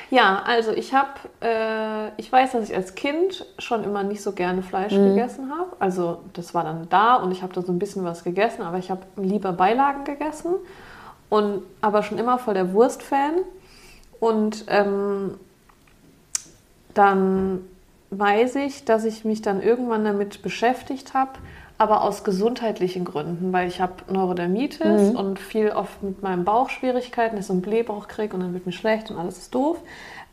Ja, also ich habe, äh, ich weiß, dass ich als Kind schon immer nicht so gerne Fleisch Mhm. gegessen habe. Also das war dann da und ich habe da so ein bisschen was gegessen, aber ich habe lieber Beilagen gegessen und aber schon immer voll der Wurstfan. Und ähm, dann weiß ich, dass ich mich dann irgendwann damit beschäftigt habe, aber aus gesundheitlichen Gründen, weil ich habe Neurodermitis Mhm. und viel oft mit meinem Bauch Schwierigkeiten, dass ich so einen Blähbauch kriege und dann wird mir schlecht und alles ist doof.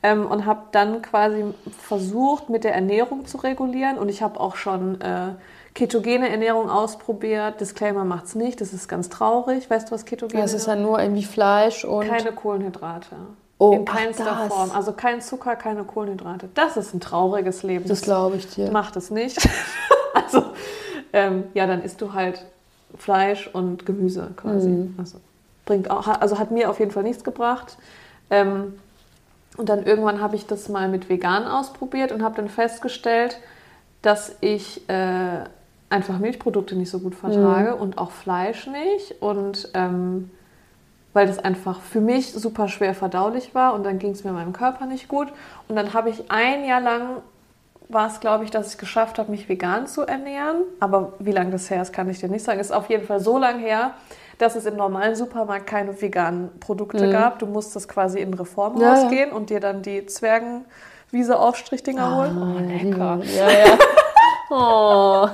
Ähm, und habe dann quasi versucht, mit der Ernährung zu regulieren und ich habe auch schon äh, ketogene Ernährung ausprobiert. Disclaimer macht's nicht, das ist ganz traurig. Weißt du, was ketogene Das ist ja nur irgendwie Fleisch und. keine Kohlenhydrate. Oh, In ach, keinster das. Form. Also kein Zucker, keine Kohlenhydrate. Das ist ein trauriges Leben. das glaube ich dir. Macht es nicht. [LAUGHS] also, ähm, ja, dann isst du halt Fleisch und Gemüse quasi. Mhm. Also, bringt auch, also hat mir auf jeden Fall nichts gebracht. Ähm, und dann irgendwann habe ich das mal mit vegan ausprobiert und habe dann festgestellt, dass ich äh, einfach Milchprodukte nicht so gut vertrage Mhm. und auch Fleisch nicht. Und ähm, weil das einfach für mich super schwer verdaulich war und dann ging es mir meinem Körper nicht gut. Und dann habe ich ein Jahr lang, war es glaube ich, dass ich es geschafft habe, mich vegan zu ernähren. Aber wie lange das her ist, kann ich dir nicht sagen. Es ist auf jeden Fall so lang her, dass es im normalen Supermarkt keine veganen Produkte gab. Du musstest quasi in ein Reformhaus Mhm. Ja, gehen und dir dann die Zwergenwiese-Aufstrichdinger holen. Oh, lecker. Ja, ja. [LAUGHS] Oh.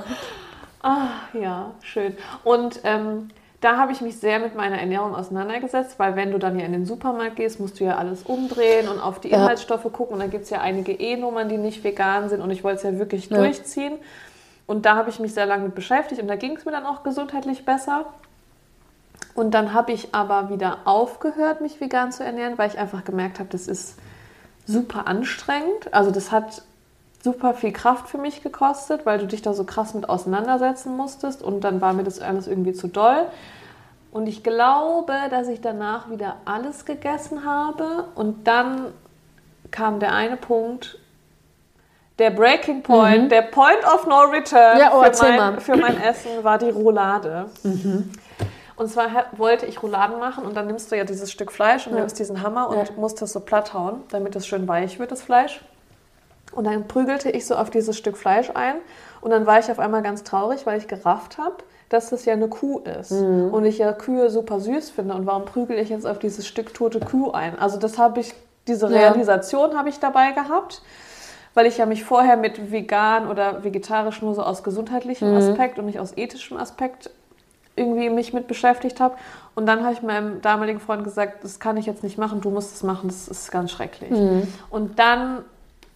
Ah, ja, schön. Und ähm, da habe ich mich sehr mit meiner Ernährung auseinandergesetzt, weil wenn du dann ja in den Supermarkt gehst, musst du ja alles umdrehen und auf die Ja. Inhaltsstoffe gucken. Und da gibt es ja einige E-Nummern, die nicht vegan sind. Und ich wollte es ja wirklich Ja. durchziehen. Und da habe ich mich sehr lange mit beschäftigt und da ging es mir dann auch gesundheitlich besser. Und dann habe ich aber wieder aufgehört, mich vegan zu ernähren, weil ich einfach gemerkt habe, das ist super anstrengend. Also das hat super viel Kraft für mich gekostet, weil du dich da so krass mit auseinandersetzen musstest und dann war mir das alles irgendwie zu doll. Und ich glaube, dass ich danach wieder alles gegessen habe und dann kam der eine Punkt, der Breaking Point, der Point of No Return Mhm. Ja, oh, für, mein. Mhm. für mein Essen war die Roulade. Und zwar wollte ich Rouladen machen und dann nimmst du ja dieses Stück Fleisch und Ja. nimmst diesen Hammer und Ja. musst das so platt hauen, damit es schön weich wird, das Fleisch. Und dann prügelte ich so auf dieses Stück Fleisch ein und dann war ich auf einmal ganz traurig, weil ich gerafft habe, dass das ja eine Kuh ist. Mhm. Und ich ja Kühe super süß finde und warum prügel ich jetzt auf dieses Stück tote Kuh ein? Also das habe ich, diese Ja. Realisation habe ich dabei gehabt, weil ich ja mich vorher mit vegan oder vegetarisch nur so aus gesundheitlichem Mhm. Aspekt und nicht aus ethischem Aspekt irgendwie mich mit beschäftigt habe. Und dann habe ich meinem damaligen Freund gesagt, das kann ich jetzt nicht machen, du musst es machen, das ist ganz schrecklich. Mhm. Und dann,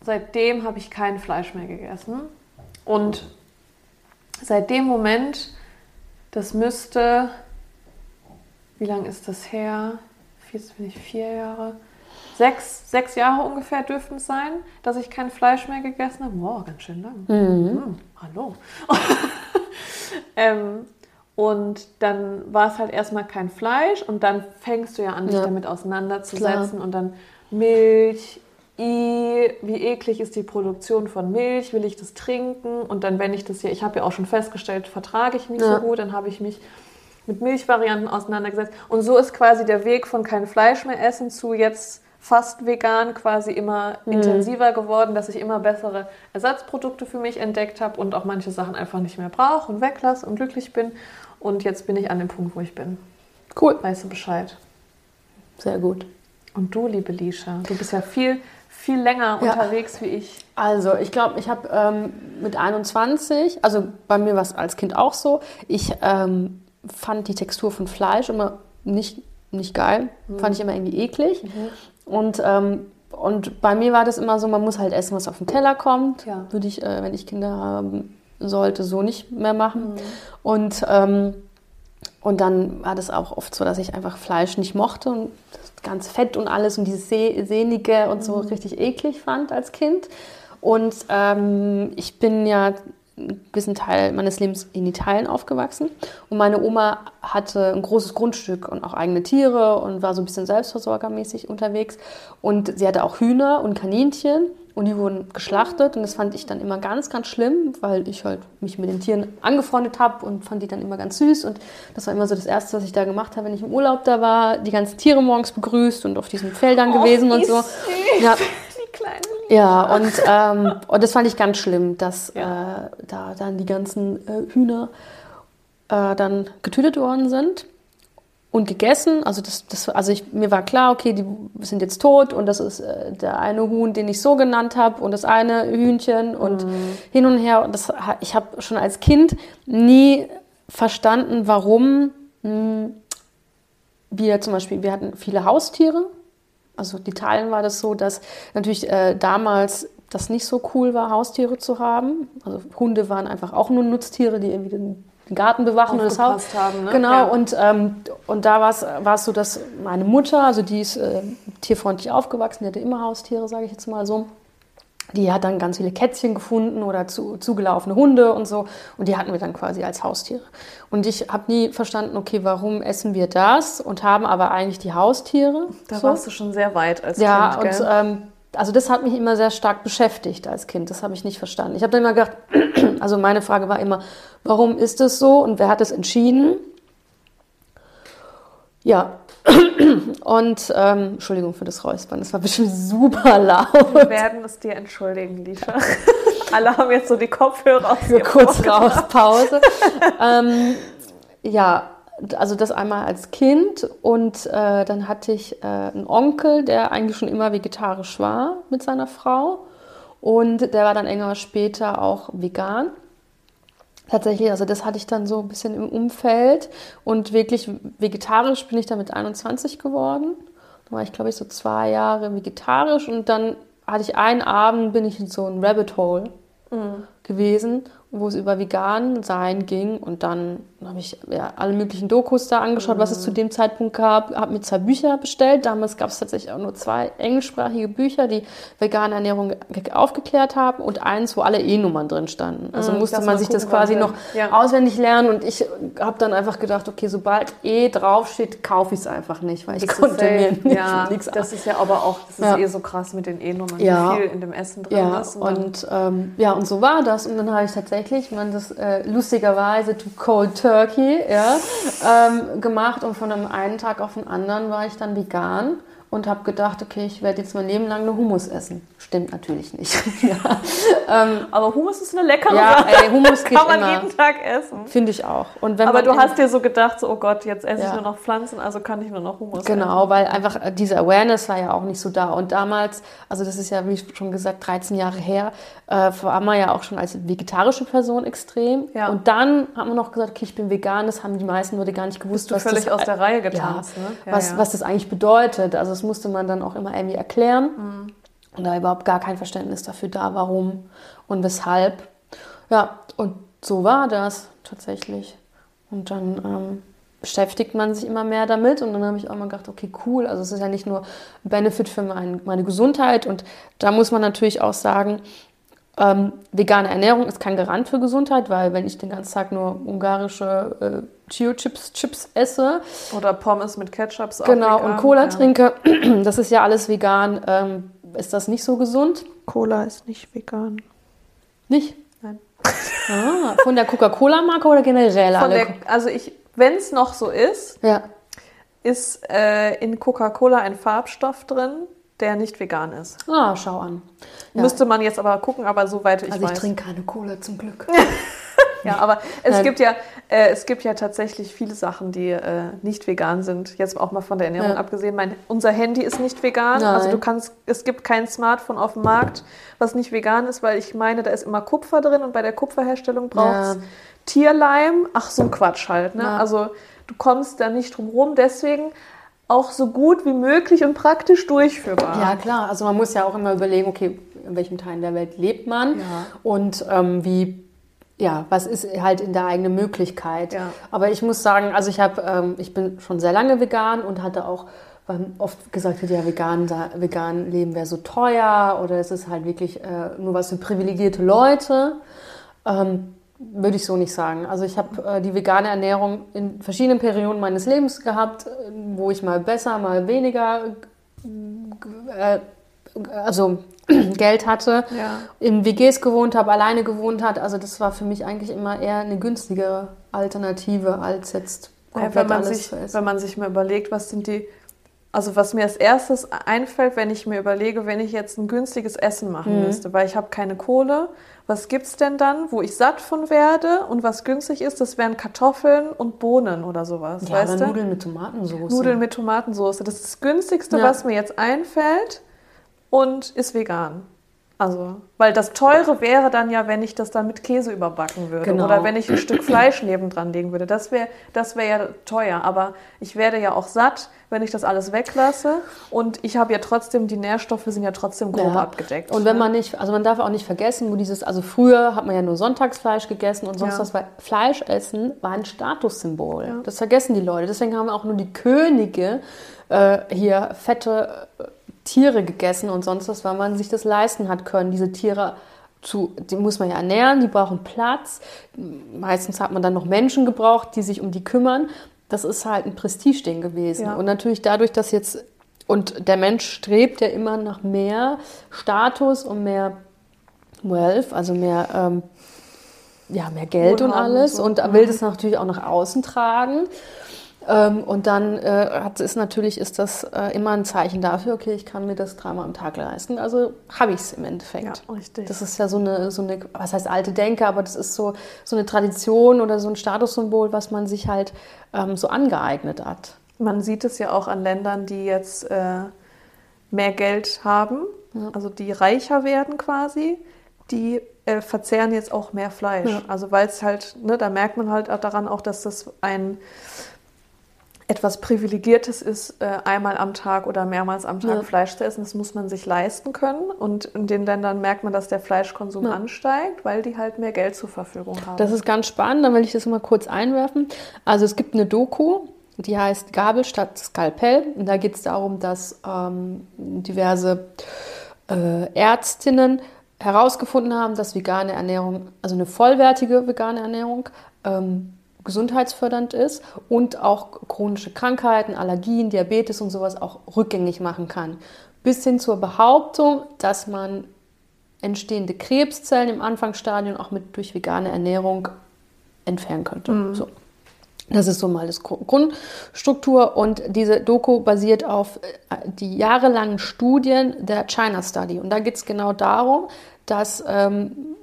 seitdem habe ich kein Fleisch mehr gegessen. Und seit dem Moment, das müsste, wie lange ist das her? Jetzt bin ich vier Jahre. Sechs, sechs Jahre ungefähr dürften es sein, dass ich kein Fleisch mehr gegessen habe. Wow, ganz schön lang. Hm, hallo. [LAUGHS] ähm, und dann war es halt erstmal kein Fleisch und dann fängst du ja an, dich Ja. damit auseinanderzusetzen und dann Milch, wie eklig ist die Produktion von Milch, will ich das trinken und dann, wenn ich das hier, ich habe ja auch schon festgestellt, vertrage ich nicht Ja. so gut, dann habe ich mich mit Milchvarianten auseinandergesetzt und so ist quasi der Weg von kein Fleisch mehr essen zu jetzt fast vegan quasi immer intensiver geworden, dass ich immer bessere Ersatzprodukte für mich entdeckt habe und auch manche Sachen einfach nicht mehr brauche und weglasse und glücklich bin. Und jetzt bin ich an dem Punkt, wo ich bin. Cool. Weißt du Bescheid? Sehr gut. Und du, liebe Lisha, du bist ja viel, viel länger Ja. unterwegs wie ich. Also, ich glaube, ich habe ähm, mit 21, also bei mir war es als Kind auch so, ich ähm, fand die Textur von Fleisch immer nicht, nicht geil, fand ich immer irgendwie eklig. Und, ähm, und bei mir war das immer so, man muss halt essen, was auf den Teller kommt. Ja. Würde ich, äh, wenn ich Kinder haben sollte, so nicht mehr machen. Und, ähm, und dann war das auch oft so, dass ich einfach Fleisch nicht mochte und das ganze Fett und alles und dieses Sehnige und so richtig eklig fand als Kind. Und ähm, ich bin ja einen gewissen Teil meines Lebens in Italien aufgewachsen. Und meine Oma hatte ein großes Grundstück und auch eigene Tiere und war so ein bisschen selbstversorgermäßig unterwegs. Und sie hatte auch Hühner und Kaninchen und die wurden geschlachtet. Und das fand ich dann immer ganz, ganz schlimm, weil ich halt mich mit den Tieren angefreundet habe und fand die dann immer ganz süß. Und das war immer so das Erste, was ich da gemacht habe, wenn ich im Urlaub da war. Die ganzen Tiere morgens begrüßt und auf diesen Feldern gewesen und so. Ja, Die kleine ja, und, ähm, und das fand ich ganz schlimm, dass Ja. äh, da dann die ganzen äh, Hühner äh, dann getötet worden sind. Und gegessen. Also, das, das, also ich, mir war klar, okay, die sind jetzt tot und das ist äh, der eine Huhn, den ich so genannt habe und das eine Hühnchen und mhm. hin und her. Und das, ich habe schon als Kind nie verstanden, warum mh, hm, wir zum Beispiel, wir hatten viele Haustiere. Also in Italien war das so, dass natürlich äh, damals das nicht so cool war, Haustiere zu haben. Also Hunde waren einfach auch nur Nutztiere, die irgendwie den, den Garten bewachen und das Haus haben. Ne? Genau, ja. und, ähm, und da war es so, dass meine Mutter, also die ist äh, tierfreundlich aufgewachsen, die hatte immer Haustiere, sage ich jetzt mal so. Die hat dann ganz viele Kätzchen gefunden oder zu, zugelaufene Hunde und so. Und die hatten wir dann quasi als Haustiere. Und ich habe nie verstanden, okay, warum essen wir das und haben aber eigentlich die Haustiere. Da so. warst du schon sehr weit als ja, Kind. Ja, und ähm, also das hat mich immer sehr stark beschäftigt als Kind. Das habe ich nicht verstanden. Ich habe dann immer gedacht, [CLEARS THROAT] also meine Frage war immer, warum ist es so und wer hat es entschieden? Ja, [CLEARS THROAT] und ähm, Entschuldigung für das Räuspern, das war bestimmt super laut. Wir werden es dir entschuldigen, Lisa. [LAUGHS] Alle haben jetzt so die Kopfhörer aus Für kurz raus, Pause. [LAUGHS] ähm, ja, also das einmal als Kind und äh, dann hatte ich äh, einen Onkel, der eigentlich schon immer vegetarisch war mit seiner Frau und der war dann irgendwann später auch vegan. Tatsächlich, also das hatte ich dann so ein bisschen im Umfeld und wirklich vegetarisch bin ich dann mit 21 geworden. Da war ich, glaube ich, so zwei Jahre vegetarisch und dann hatte ich einen Abend, bin ich in so ein Rabbit Hole mhm. gewesen wo es über vegan sein ging. Und dann habe ich ja, alle möglichen Dokus da angeschaut, mhm. was es zu mhm. dem Zeitpunkt gab. Habe mir zwei Bücher bestellt. Damals gab es tatsächlich auch nur zwei englischsprachige Bücher, die vegane Ernährung aufgeklärt haben und eins, wo alle E-Nummern drin standen. Also mhm, musste man sich das quasi noch ja. auswendig lernen. Und ich habe dann einfach gedacht, okay, sobald E draufsteht, kaufe ich es einfach nicht, weil das ich konnte mir nicht, ja, nichts Das ist ja aber auch, das ist ja. eh so krass mit den E-Nummern, ja. wie viel in dem Essen drin ja. ist. Und, und ähm, ja, und so war das. Und dann habe ich tatsächlich tatsächlich, man das äh, lustigerweise to cold turkey ja, ähm, gemacht und von einem einen Tag auf den anderen war ich dann vegan und habe gedacht, okay, ich werde jetzt mein Leben lang nur Hummus essen. Stimmt natürlich nicht. [LAUGHS] ja. ähm, aber Hummus ist eine leckere ja, Ey, Hummus [LAUGHS] geht Kann man immer. jeden Tag essen. Finde ich auch. Aber du hast dir so gedacht, so, oh Gott, jetzt esse ja. ich nur noch Pflanzen, also kann ich nur noch Hummus genau, essen. Genau, weil einfach äh, diese Awareness war ja auch nicht so da. Und damals, also das ist ja, wie schon gesagt, 13 Jahre her, äh, war man ja auch schon als vegetarische Person extrem. Ja. Und dann haben wir noch gesagt, okay, ich bin vegan. Das haben die meisten Leute gar nicht gewusst. Bist du was völlig das, aus der Reihe getanzt. Ne? was, was das eigentlich bedeutet. Also das musste man dann auch immer irgendwie erklären. Mhm. Und da überhaupt gar kein Verständnis dafür da, warum und weshalb. Ja, und so war das tatsächlich. Und dann ähm, beschäftigt man sich immer mehr damit und dann habe ich auch mal gedacht, okay, cool, also es ist ja nicht nur Benefit für mein, meine Gesundheit und da muss man natürlich auch sagen, ähm, vegane Ernährung ist kein Garant für Gesundheit, weil wenn ich den ganzen Tag nur ungarische äh, Chio-Chips Chips esse. Oder Pommes mit Ketchup. Genau, und Cola ja. trinke, [CLEARS THROAT] das ist ja alles vegan, ähm, ist das nicht so gesund? Cola ist nicht vegan. Nicht? Nein. [LAUGHS] Ah, von der Coca-Cola-Marke oder generell alle? Der, also ich, wenn es noch so ist, ja. ist äh, in Coca-Cola ein Farbstoff drin, der nicht vegan ist. Ah, schau an. Ja. Müsste man jetzt aber gucken, aber soweit ich also weiß. Also ich trinke keine Cola zum Glück. [LAUGHS] ja, aber es gibt ja, äh, es gibt ja tatsächlich viele Sachen, die äh, nicht vegan sind. Jetzt auch mal von der Ernährung ja. abgesehen. Mein, unser Handy ist nicht vegan. Nein. Also du kannst, es gibt kein Smartphone auf dem Markt, was nicht vegan ist, weil ich meine, da ist immer Kupfer drin und bei der Kupferherstellung brauchst ja. Tierleim. Ach, so ein Quatsch halt. Ne? Ja. Also du kommst da nicht drum rum. Deswegen auch so gut wie möglich und praktisch durchführbar. Ja, klar. Also man muss ja auch immer überlegen, okay, in welchem Teil der Welt lebt man ja. und ähm, wie, ja, was ist halt in der eigenen Möglichkeit. Ja. Aber ich muss sagen, also ich habe, ähm, ich bin schon sehr lange vegan und hatte auch weil oft gesagt wird, ja, vegan, vegan leben wäre so teuer oder es ist halt wirklich äh, nur was für privilegierte Leute. Ähm, würde ich so nicht sagen. Also ich habe äh, die vegane Ernährung in verschiedenen Perioden meines Lebens gehabt, wo ich mal besser, mal weniger äh, also [CLEARS THROAT] Geld hatte, ja. in WGs gewohnt habe, alleine gewohnt hat. Also das war für mich eigentlich immer eher eine günstigere Alternative als jetzt komplett ja, wenn man alles sich, zu essen. Wenn man sich mal überlegt, was sind die also was mir als erstes einfällt, wenn ich mir überlege, wenn ich jetzt ein günstiges Essen machen Mhm. müsste, weil ich habe keine Kohle, was gibt's denn dann, wo ich satt von werde und was günstig ist, das wären Kartoffeln und Bohnen oder sowas, Ja, weißt oder du? Nudeln mit Tomatensauce. Nudeln mit Tomatensauce. Das ist das günstigste, Ja. was mir jetzt einfällt und ist vegan. Also, weil das teure wäre dann ja, wenn ich das dann mit Käse überbacken würde Genau. oder wenn ich ein Stück Fleisch nebendran legen würde. Das wäre das wär ja teuer, aber ich werde ja auch satt, wenn ich das alles weglasse und ich habe ja trotzdem, die Nährstoffe sind ja trotzdem grob Ja. abgedeckt. Und wenn ne? man nicht, also man darf auch nicht vergessen, wo dieses, also früher hat man ja nur Sonntagsfleisch gegessen und sonst Ja. was, weil Fleisch essen war ein Statussymbol. Ja. Das vergessen die Leute. Deswegen haben auch nur die Könige äh, hier fette äh, Tiere gegessen und sonst was, weil man sich das leisten hat können, diese Tiere zu, die muss man ja ernähren, die brauchen Platz. Meistens hat man dann noch Menschen gebraucht, die sich um die kümmern. Das ist halt ein Prestigeding gewesen. Ja. Und natürlich dadurch, dass jetzt, und der Mensch strebt ja immer nach mehr Status und mehr Wealth, also mehr, ähm, ja, mehr Geld und Wohlhaben alles. und so. Und will das natürlich auch nach außen tragen. Ähm, und dann äh, hat, ist natürlich ist das äh, immer ein Zeichen dafür, okay, ich kann mir das dreimal am Tag leisten. Also habe ich es im Endeffekt. Ja, richtig. Das ist ja so eine, so eine, was heißt alte Denke, aber das ist so, so eine Tradition oder so ein Statussymbol, was man sich halt ähm, so angeeignet hat. Man sieht es ja auch an Ländern, die jetzt äh, mehr Geld haben, also die reicher werden quasi, die äh, verzehren jetzt auch mehr Fleisch. Ja. Also weil es halt, ne, da merkt man halt auch daran auch, dass das ein etwas Privilegiertes ist, äh, einmal am Tag oder mehrmals am Tag Ja. Fleisch zu essen. Das muss man sich leisten können. Und in den Ländern merkt man, dass der Fleischkonsum Ja. ansteigt, weil die halt mehr Geld zur Verfügung haben. Das ist ganz spannend, dann will ich das mal kurz einwerfen. Also es gibt eine Doku, die heißt Gabel statt Skalpell. Und da geht es darum, dass ähm, diverse äh, Ärztinnen herausgefunden haben, dass vegane Ernährung, also eine vollwertige vegane Ernährung, ähm, gesundheitsfördernd ist und auch chronische Krankheiten, Allergien, Diabetes und sowas auch rückgängig machen kann. Bis hin zur Behauptung, dass man entstehende Krebszellen im Anfangsstadium auch mit durch vegane Ernährung entfernen könnte. So. Das ist so mal das Gru- Grundstruktur und diese Doku basiert auf äh, die jahrelangen Studien der China Study. Und da geht es genau darum, dass ähm,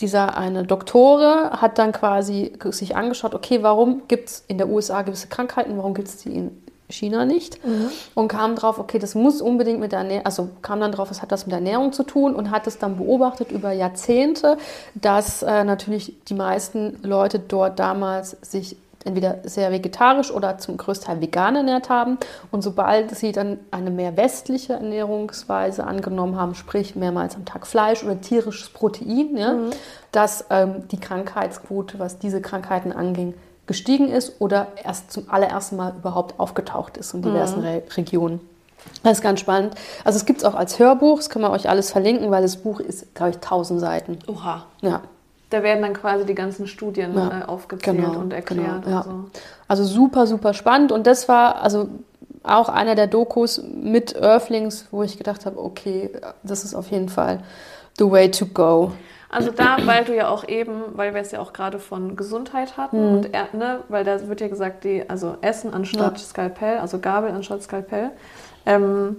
dieser eine Doktore hat dann quasi sich angeschaut, okay, warum gibt es in der USA gewisse Krankheiten, warum gibt es die in China nicht? Und kam drauf, okay, das muss unbedingt mit der Ernährung, also kam dann drauf, es hat das mit der Ernährung zu tun und hat es dann beobachtet über Jahrzehnte, dass äh, natürlich die meisten Leute dort damals sich entweder sehr vegetarisch oder zum größten Teil vegan ernährt haben. Und sobald sie dann eine mehr westliche Ernährungsweise angenommen haben, sprich mehrmals am Tag Fleisch oder tierisches Protein, ja, dass ähm, die Krankheitsquote, was diese Krankheiten anging, gestiegen ist oder erst zum allerersten Mal überhaupt aufgetaucht ist in diversen Re Regionen. Das ist ganz spannend. Also es gibt es auch als Hörbuch, das können wir euch alles verlinken, weil das Buch ist, glaube ich, 1000 Seiten. Oha. Ja, Da werden dann quasi die ganzen Studien Ja, äh, aufgezählt genau, und erklärt. genau, ja. und so. Also super, super spannend. Und das war also auch einer der Dokus mit Earthlings, wo ich gedacht habe, okay, das ist auf jeden Fall the way to go. Also da, weil du ja auch eben, weil wir es ja auch gerade von Gesundheit hatten Mhm. und er, ne, weil da wird ja gesagt, die, also Essen anstatt Ja. Skalpell, also Gabel anstatt Skalpell. Ähm,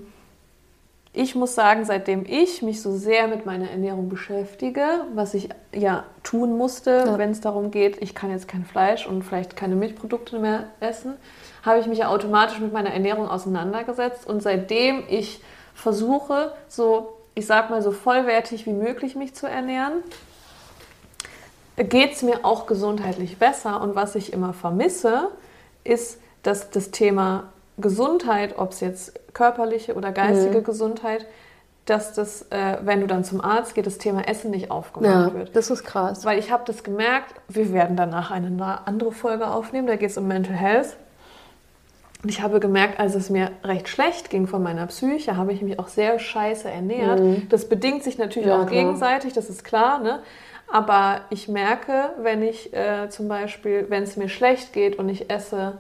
ich muss sagen, seitdem ich mich so sehr mit meiner Ernährung beschäftige, was ich ja tun musste, Ja. wenn es darum geht, ich kann jetzt kein Fleisch und vielleicht keine Milchprodukte mehr essen, habe ich mich ja automatisch mit meiner Ernährung auseinandergesetzt und seitdem ich versuche, so, ich sag mal, so vollwertig wie möglich mich zu ernähren, geht es mir auch gesundheitlich besser. Und was ich immer vermisse, ist, dass das Thema Gesundheit, ob es jetzt körperliche oder geistige Mhm. Gesundheit, dass das, äh, wenn du dann zum Arzt gehst, das Thema Essen nicht aufgemacht Ja, wird. das ist krass. Weil ich habe das gemerkt, wir werden danach eine andere Folge aufnehmen, da geht es um Mental Health. Und ich habe gemerkt, als es mir recht schlecht ging von meiner Psyche, habe ich mich auch sehr scheiße ernährt. Das bedingt sich natürlich Mhm. Ja, auch klar. gegenseitig, das ist klar. Ne? Aber ich merke, wenn ich äh, zum Beispiel, wenn es mir schlecht geht und ich esse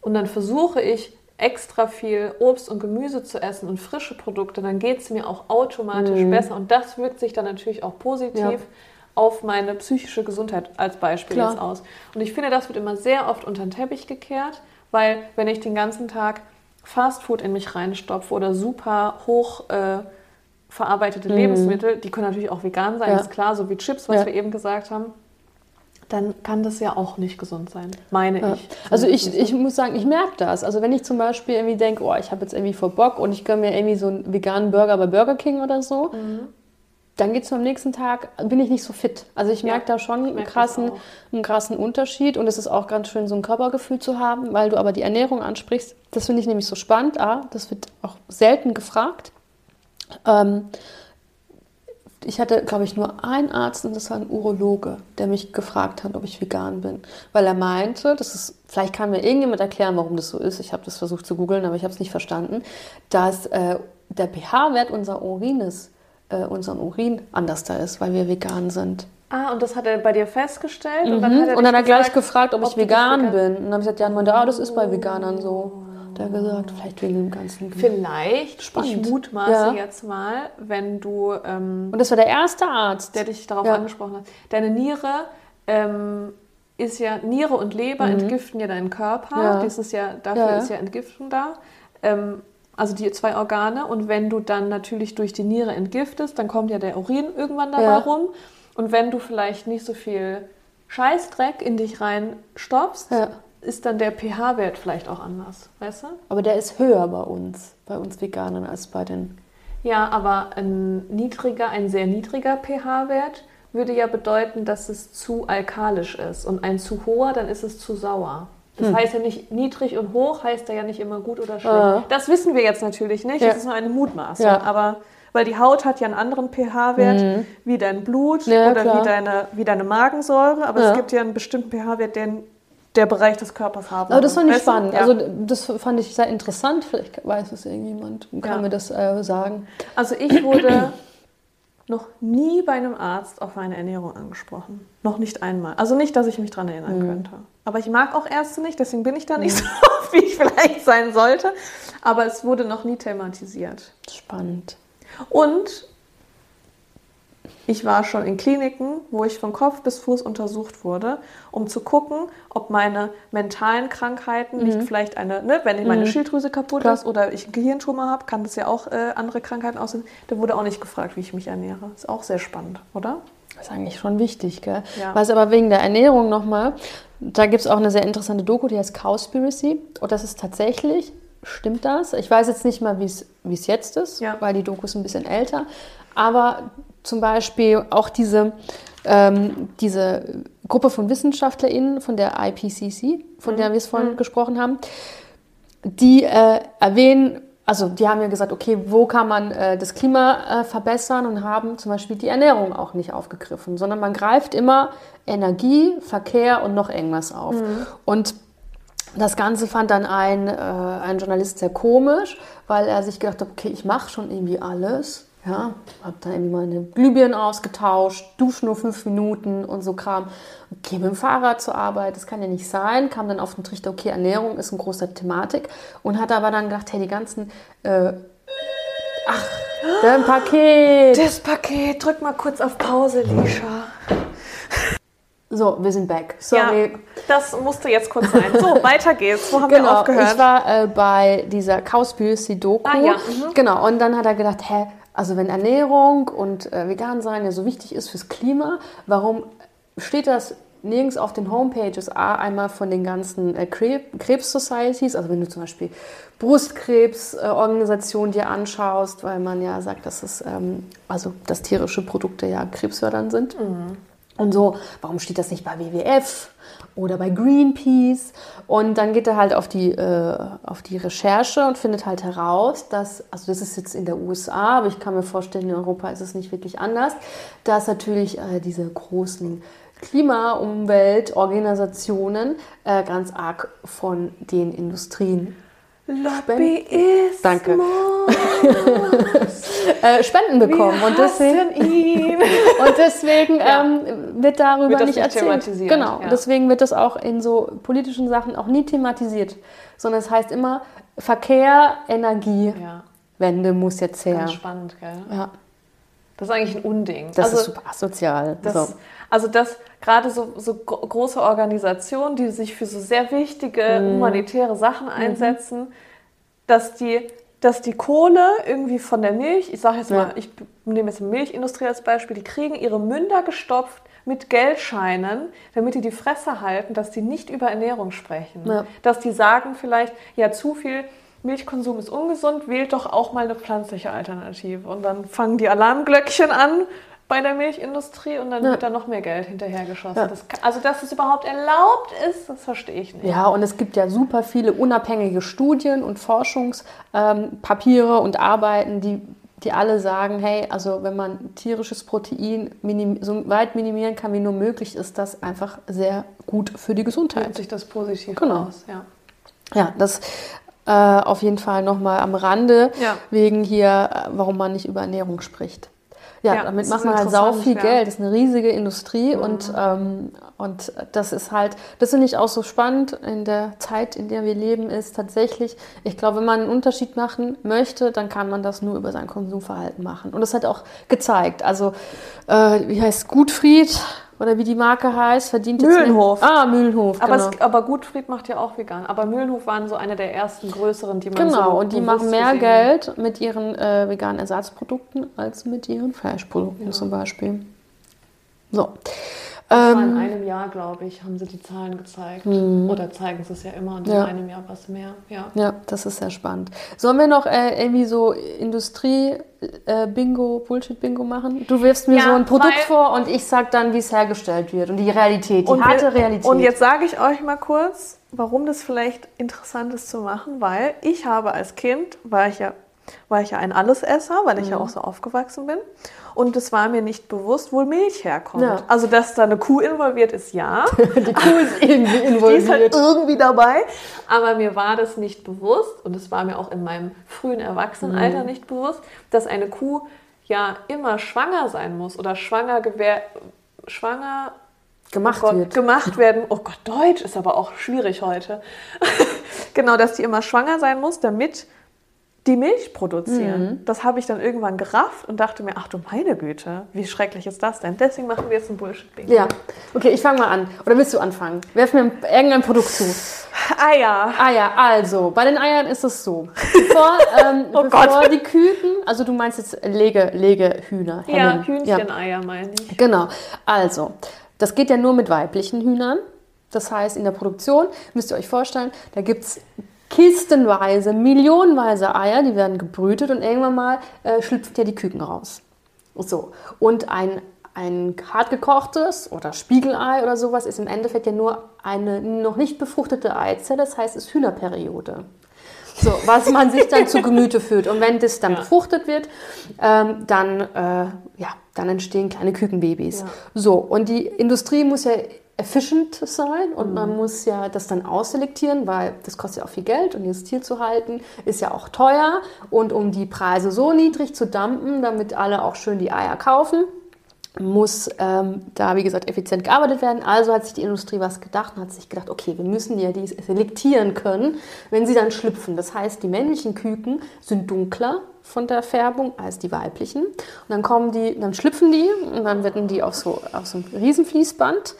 und dann versuche ich extra viel Obst und Gemüse zu essen und frische Produkte, dann geht es mir auch automatisch besser. Und das wirkt sich dann natürlich auch positiv Mhm. Ja. auf meine psychische Gesundheit als Beispiel Klar. jetzt aus. Und ich finde, das wird immer sehr oft unter den Teppich gekehrt, weil wenn ich den ganzen Tag Fastfood in mich reinstopfe oder super hoch äh, verarbeitete Lebensmittel, die können natürlich auch vegan sein, Mhm. Ja. ist klar, so wie Chips, was Ja. wir eben gesagt haben, dann kann das ja auch nicht gesund sein, meine Ja. ich. Also ich, ich muss sagen, ich merke das. Also wenn ich zum Beispiel irgendwie denke, oh, ich habe jetzt irgendwie voll Bock und ich gönne mir irgendwie so einen veganen Burger bei Burger King oder so, Mhm. dann geht es am nächsten Tag, bin ich nicht so fit. Also ich Ja, merke da schon einen krassen, einen krassen Unterschied und es ist auch ganz schön, so ein Körpergefühl zu haben, weil du aber die Ernährung ansprichst. Das finde ich nämlich so spannend. Ah, das wird auch selten gefragt. Ähm, ich hatte, glaube ich, nur einen Arzt und das war ein Urologe, der mich gefragt hat, ob ich vegan bin. Weil er meinte, das ist, vielleicht kann mir irgendjemand erklären, warum das so ist. Ich habe das versucht zu googeln, aber ich habe es nicht verstanden, dass äh, der pH-Wert unser Urines, äh, unseren Urin anders da ist, weil wir vegan sind. Ah, und das hat er bei dir festgestellt? Und Mhm. dann hat er, Und dann hat er gleich gefragt, ob, ob ich vegan vegan- bin. Und dann habe ich gesagt, ja, und meinte, ah, das ist bei Veganern so. Hat gesagt, vielleicht wegen dem ganzen. Vielleicht, Spannend. ich mutmaße Ja. jetzt mal, wenn du, ähm, Und das war der erste Arzt. der dich darauf Ja. angesprochen hat, deine Niere ähm, ist ja, Niere und Leber entgiften ja deinen Körper. Mhm. Ja. Das ist ja, dafür ist ja Entgiftung da. Ähm, also die zwei Organe. Und wenn du dann natürlich durch die Niere entgiftest, dann kommt ja der Urin irgendwann dabei rum. Und wenn du vielleicht nicht so viel Scheißdreck in dich reinstopfst, Ja. Ist dann der pH-Wert vielleicht auch anders, weißt du? Aber der ist höher bei uns, bei uns Veganern, als bei den. Ja, aber ein niedriger, ein sehr niedriger pH-Wert würde ja bedeuten, dass es zu alkalisch ist. Und ein zu hoher, dann ist es zu sauer. Das Hm. heißt ja nicht, niedrig und hoch heißt ja nicht immer gut oder schlecht. Ah. Das wissen wir jetzt natürlich nicht, Ja. das ist nur eine Mutmaßung. Ja. Aber weil die Haut hat ja einen anderen pH-Wert wie dein Blut Mhm. Ja, oder klar. wie deine, wie deine Magensäure. Aber es gibt ja einen bestimmten pH-Wert, den der Bereich des Körpers haben Aber das fand ich spannend. Ja. Also das fand ich sehr interessant. Vielleicht weiß es irgendjemand und kann Ja. mir das äh, sagen. Also ich wurde [CLEARS THROAT] noch nie bei einem Arzt auf meine Ernährung angesprochen. Noch nicht einmal. Also nicht, dass ich mich daran erinnern Mhm. könnte. Aber ich mag auch Ärzte nicht, deswegen bin ich da nicht so [LAUGHS] oft, wie ich vielleicht sein sollte. Aber es wurde noch nie thematisiert. Spannend. Und ich war schon in Kliniken, wo ich von Kopf bis Fuß untersucht wurde, um zu gucken, ob meine mentalen Krankheiten nicht vielleicht eine, ne, wenn meine Schilddrüse kaputt Klar. ist oder ich einen Gehirntumor habe, kann das ja auch äh, andere Krankheiten aussehen. Da wurde auch nicht gefragt, wie ich mich ernähre. Ist auch sehr spannend, oder? Das ist eigentlich schon wichtig, gell? Ja. Was aber wegen der Ernährung nochmal, da gibt es auch eine sehr interessante Doku, die heißt Cowspiracy. Und das ist tatsächlich, stimmt das? Ich weiß jetzt nicht mal, wie es wie es jetzt ist, Ja. weil die Doku ist ein bisschen älter. Aber zum Beispiel auch diese, ähm, diese Gruppe von WissenschaftlerInnen von der IPCC, von der wir es vorhin gesprochen haben, die äh, erwähnen, also die haben ja gesagt, okay, wo kann man äh, das Klima äh, verbessern und haben zum Beispiel die Ernährung auch nicht aufgegriffen, sondern man greift immer Energie, Verkehr und noch irgendwas auf. Und das Ganze fand dann ein, äh, ein Journalist sehr komisch, weil er sich gedacht hat, okay, ich mache schon irgendwie alles. Ja, habe dann irgendwie meine Glühbirnen ausgetauscht, dusche nur fünf Minuten und so Kram. Gehe mit dem Fahrrad zur Arbeit, das kann ja nicht sein. Kam dann auf den Trichter, okay, Ernährung ist ein großer Thematik. Und hat aber dann gedacht, hey, die ganzen, äh, ach, dein Paket. Das Paket, drück mal kurz auf Pause, Lisha. So, wir sind back. Sorry. Ja, das musste jetzt kurz sein. So, [LAUGHS] weiter geht's. Wo haben wir Genau, aufgehört? ich war äh, bei dieser Cowspiracy-Doku. Ah, ja, mhm. Genau, und dann hat er gedacht, hä, also wenn Ernährung und äh, vegan sein ja so wichtig ist fürs Klima, warum steht das nirgends auf den Homepages A, einmal von den ganzen äh, Krebs- Krebs-Societies, also wenn du zum Beispiel Brustkrebs-Organisationen dir anschaust, weil man ja sagt, dass es, ähm, also dass tierische Produkte ja krebsfördernd sind. Und so, warum steht das nicht bei WWF oder bei Greenpeace? Und dann geht er halt auf die, äh, auf die Recherche und findet halt heraus, dass, also das ist jetzt in der USA, aber ich kann mir vorstellen, in Europa ist es nicht wirklich anders, dass natürlich äh, diese großen Klima-, Umweltorganisationen äh, ganz arg von den Industrien Lobbyismus. Danke. [LAUGHS] äh, Spenden bekommen. Wir und deswegen, ihn. [LAUGHS] und deswegen Ja. ähm, wird darüber Wird das nicht nicht erzählt. thematisiert, Genau. ja. Deswegen wird das auch in so politischen Sachen auch nie thematisiert. Sondern es heißt immer, Verkehr, Energie, Ja, Wende muss jetzt her. ganz spannend, gell? Ja, Das ist eigentlich ein Unding. das also, ist super asozial. Das, so. Also dass gerade so, so gro- große Organisationen, die sich für so sehr wichtige Mhm. humanitäre Sachen einsetzen, dass die, dass die Kohle irgendwie von der Milch, ich sage jetzt Ja. mal, ich nehme jetzt die Milchindustrie als Beispiel, die kriegen ihre Münder gestopft mit Geldscheinen, damit die die Fresse halten, dass die nicht über Ernährung sprechen. Ja. Dass die sagen vielleicht, ja, zu viel Milchkonsum ist ungesund, wählt doch auch mal eine pflanzliche Alternative. Und dann fangen die Alarmglöckchen an bei der Milchindustrie und dann Ja. wird da noch mehr Geld hinterhergeschossen. Ja. Das, kann- also, dass es überhaupt erlaubt ist, das verstehe ich nicht. Ja, und es gibt ja super viele unabhängige Studien und Forschungspapiere und Arbeiten, die, die alle sagen, hey, also wenn man tierisches Protein minim so weit minimieren kann, wie nur möglich, ist das einfach sehr gut für die Gesundheit. sich das positiv Genau. aus. Ja. Ja, das äh, auf jeden Fall nochmal am Rande, Ja. wegen hier, äh, warum man nicht über Ernährung spricht. Ja, Ja, damit macht man halt sau viel ja. Geld. Das ist eine riesige Industrie und, ähm, und das ist halt, das finde ich auch so spannend in der Zeit, in der wir leben, ist tatsächlich, ich glaube, wenn man einen Unterschied machen möchte, dann kann man das nur über sein Konsumverhalten machen. Und das hat auch gezeigt. Also, äh, wie heißt Gutfried oder wie die Marke heißt, verdient jetzt Mühlenhof. Mehr, ah, Mühlenhof, Aber, genau. es, aber Gutfried macht ja auch vegan. Aber Mühlenhof waren so eine der ersten größeren, die man so Genau, und die machen mehr Geld mit ihren äh, veganen Ersatzprodukten als mit ihren Fleischprodukten zum Beispiel. So. Das war in Ähm, einem Jahr, glaube ich, haben sie die Zahlen gezeigt. Oder zeigen sie es ja immer und Mhm. Ja. in einem Jahr was mehr. Ja. ja, das ist sehr spannend. Sollen wir noch äh, irgendwie so Industrie-Bingo, Bullshit-Bingo machen? Du wirfst mir Ja, so ein Produkt weil- vor und ich sag dann, wie es hergestellt wird und die Realität, die harte wir- Realität. und jetzt sage ich euch mal kurz, warum das vielleicht interessant ist zu machen, weil ich habe als Kind, war ich ja, war ich ja ein Allesesser, weil ich ja Mhm. auch so aufgewachsen bin. Und es war mir nicht bewusst, wo Milch herkommt. Ja. Also, dass da eine Kuh involviert ist, ja. [LAUGHS] die Kuh ist irgendwie Die ist halt involviert. irgendwie dabei. Aber mir war das nicht bewusst und es war mir auch in meinem frühen Mhm. Erwachsenenalter nicht bewusst, dass eine Kuh ja immer schwanger sein muss oder schwanger gewähr schwanger gemacht oh Gott, wird. gemacht werden. Oh Gott, Deutsch ist aber auch schwierig heute. [LAUGHS] genau, dass die immer schwanger sein muss, damit die Milch produzieren. Mhm. Das habe ich dann irgendwann gerafft und dachte mir, ach du meine Güte, wie schrecklich ist das denn? Deswegen machen wir jetzt ein Bullshit-Bingo. Ja, okay, ich fange mal an. Oder willst du anfangen? Werf mir irgendein Produkt zu. Eier. Eier, also, bei den Eiern ist es so. Bevor, [LAUGHS] ähm, Oh bevor Gott. die Küken, also du meinst jetzt Lege, Legehühner, Ja, Hennen. Hühncheneier meine ich. Genau. Also, das geht ja nur mit weiblichen Hühnern. Das heißt, in der Produktion müsst ihr euch vorstellen, da gibt es kistenweise, millionenweise Eier, die werden gebrütet und irgendwann mal äh, schlüpft ja die Küken raus. So. Und ein, ein hart gekochtes oder Spiegelei oder sowas ist im Endeffekt ja nur eine noch nicht befruchtete Eizelle, das heißt, es ist Hühnerperiode. So, was man sich dann zu Gemüte führt. Und wenn das dann Ja. befruchtet wird, ähm, dann, äh, ja, dann entstehen kleine Kükenbabys. Ja. So, und die Industrie muss ja efficient sein und Mhm. man muss ja das dann ausselektieren, weil das kostet ja auch viel Geld und dieses Tier zu halten ist ja auch teuer. Und um die Preise so niedrig zu dumpen, damit alle auch schön die Eier kaufen, muss ähm, da, wie gesagt, effizient gearbeitet werden. Also hat sich die Industrie was gedacht und hat sich gedacht, okay, wir müssen ja die selektieren können, wenn sie dann schlüpfen. Das heißt, die männlichen Küken sind dunkler von der Färbung als die weiblichen. Und dann kommen die, dann schlüpfen die und dann werden die auf so, auf so ein Riesenfließband.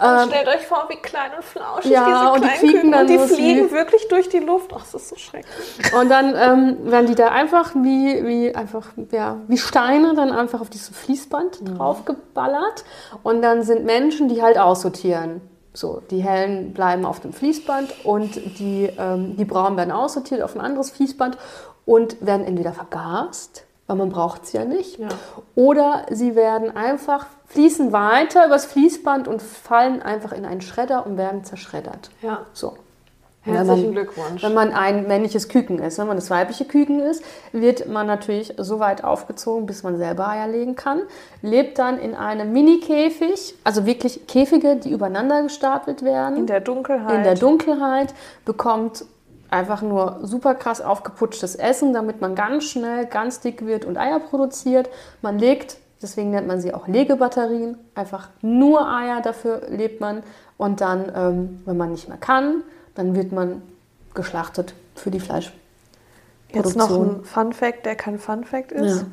Und stellt euch vor, wie klein und flauschig Ähm, ja, diese und die Küken dann und die fliegen wirklich durch die Luft. Ach, das ist so schrecklich. Und dann ähm, werden die da einfach wie, wie, einfach, ja, wie Steine dann einfach auf dieses Fließband draufgeballert. Und dann sind Menschen, die halt aussortieren. So, die hellen bleiben auf dem Fließband und die, ähm, die braunen werden aussortiert auf ein anderes Fließband und werden entweder vergast, weil man braucht sie ja nicht, Ja. oder sie werden einfach, fließen weiter übers Fließband und fallen einfach in einen Schredder und werden zerschreddert. Ja. So. Wenn Herzlichen man- Glückwunsch. Wenn man ein männliches Küken ist, wenn man das weibliche Küken ist, wird man natürlich so weit aufgezogen, bis man selber Eier legen kann. Lebt dann in einem Mini-Käfig, also wirklich Käfige, die übereinander gestapelt werden. in der Dunkelheit. in der Dunkelheit, bekommt einfach nur super krass aufgeputschtes Essen, damit man ganz schnell ganz dick wird und Eier produziert. Man legt, deswegen nennt man sie auch Legebatterien, einfach nur Eier, dafür lebt man. Und dann, ähm, wenn man nicht mehr kann, dann wird man geschlachtet für die Fleischproduktion. Jetzt noch ein Fun Fact, der kein Fun Fact ist. Ja.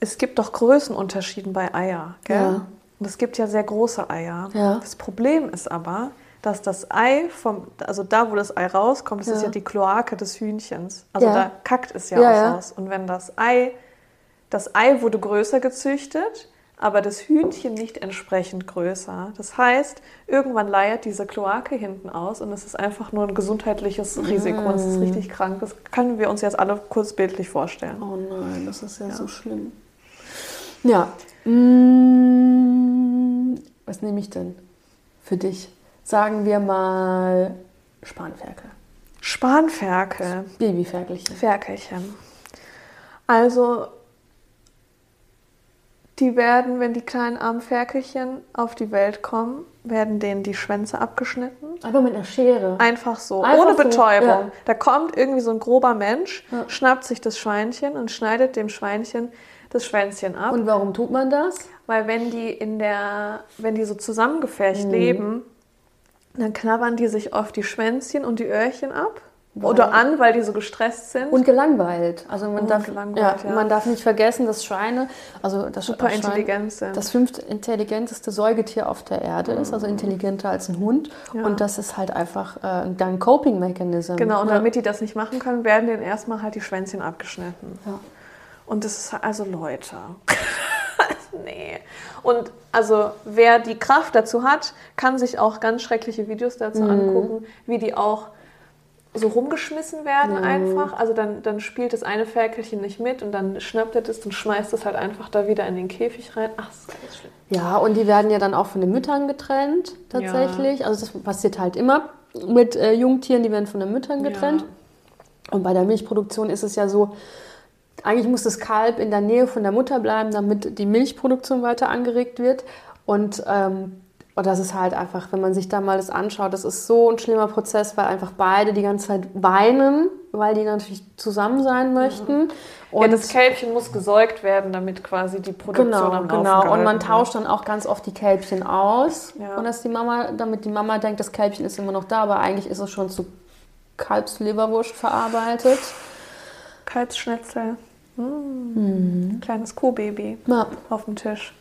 Es gibt doch Größenunterschieden bei Eier, gell? Ja. Und es gibt ja sehr große Eier. Ja. Das Problem ist aber, dass das Ei vom, also da, wo das Ei rauskommt, das ist ja die Kloake des Hühnchens. Also da kackt es ja, auch ja. raus. Und wenn das Ei, das Ei wurde größer gezüchtet, aber das Hühnchen nicht entsprechend größer. Das heißt, irgendwann leiert diese Kloake hinten aus und es ist einfach nur ein gesundheitliches Risiko. Und es ist richtig krank. Das können wir uns jetzt alle kurz bildlich vorstellen. Oh nein, das ist ja, so schlimm. Ja. Mm, was nehme ich denn für dich? Sagen wir mal Spanferkel. Spanferkel. Babyferkelchen. Ferkelchen. Also, die werden, wenn die kleinen armen Ferkelchen auf die Welt kommen, werden denen die Schwänze abgeschnitten. Aber mit einer Schere. Einfach so, Einfach ohne so, Betäubung. ja. Da kommt irgendwie so ein grober Mensch, Ja. schnappt sich das Schweinchen und schneidet dem Schweinchen das Schwänzchen ab. Und warum tut man das? Weil wenn die in der, wenn die so zusammengefercht Mhm. leben, dann knabbern die sich oft die Schwänzchen und die Öhrchen ab. Oder an, weil die so gestresst sind. Und gelangweilt. Also man, Und darf, gelangweilt, ja, ja. man darf nicht vergessen, dass Schweine, also das super Schwein, intelligent sind. das fünft intelligenteste Säugetier auf der Erde ist, also intelligenter als ein Hund. Ja. Und das ist halt einfach äh, ein Coping-Mechanism. Genau, und damit die das nicht machen können, werden denen erstmal halt die Schwänzchen abgeschnitten. Ja. Und das ist also Leute. [LAUGHS] nee. Und also wer die Kraft dazu hat, kann sich auch ganz schreckliche Videos dazu Mhm. angucken, wie die auch so rumgeschmissen werden einfach. Also dann, dann spielt das eine Ferkelchen nicht mit und dann schnappt er das und schmeißt es halt einfach da wieder in den Käfig rein. Ach, das ist ganz schlimm. Ja, und die werden ja dann auch von den Müttern getrennt, tatsächlich. Also das passiert halt immer mit äh, Jungtieren, die werden von den Müttern getrennt. Und bei der Milchproduktion ist es ja so, eigentlich muss das Kalb in der Nähe von der Mutter bleiben, damit die Milchproduktion weiter angeregt wird. Und, ähm, und das ist halt einfach, wenn man sich da mal das anschaut, das ist so ein schlimmer Prozess, weil einfach beide die ganze Zeit weinen, weil die natürlich zusammen sein möchten. Und ja, das Kälbchen muss gesäugt werden, damit quasi die Produktion Genau, am Laufen genau. Und man tauscht dann auch ganz oft die Kälbchen aus. Ja. Und dass die Mama, damit die Mama denkt, das Kälbchen ist immer noch da, aber eigentlich ist es schon zu Kalbsleberwurst verarbeitet. Kalbsschnitzel. Mm. Kleines Kuhbaby. Ja. auf dem Tisch.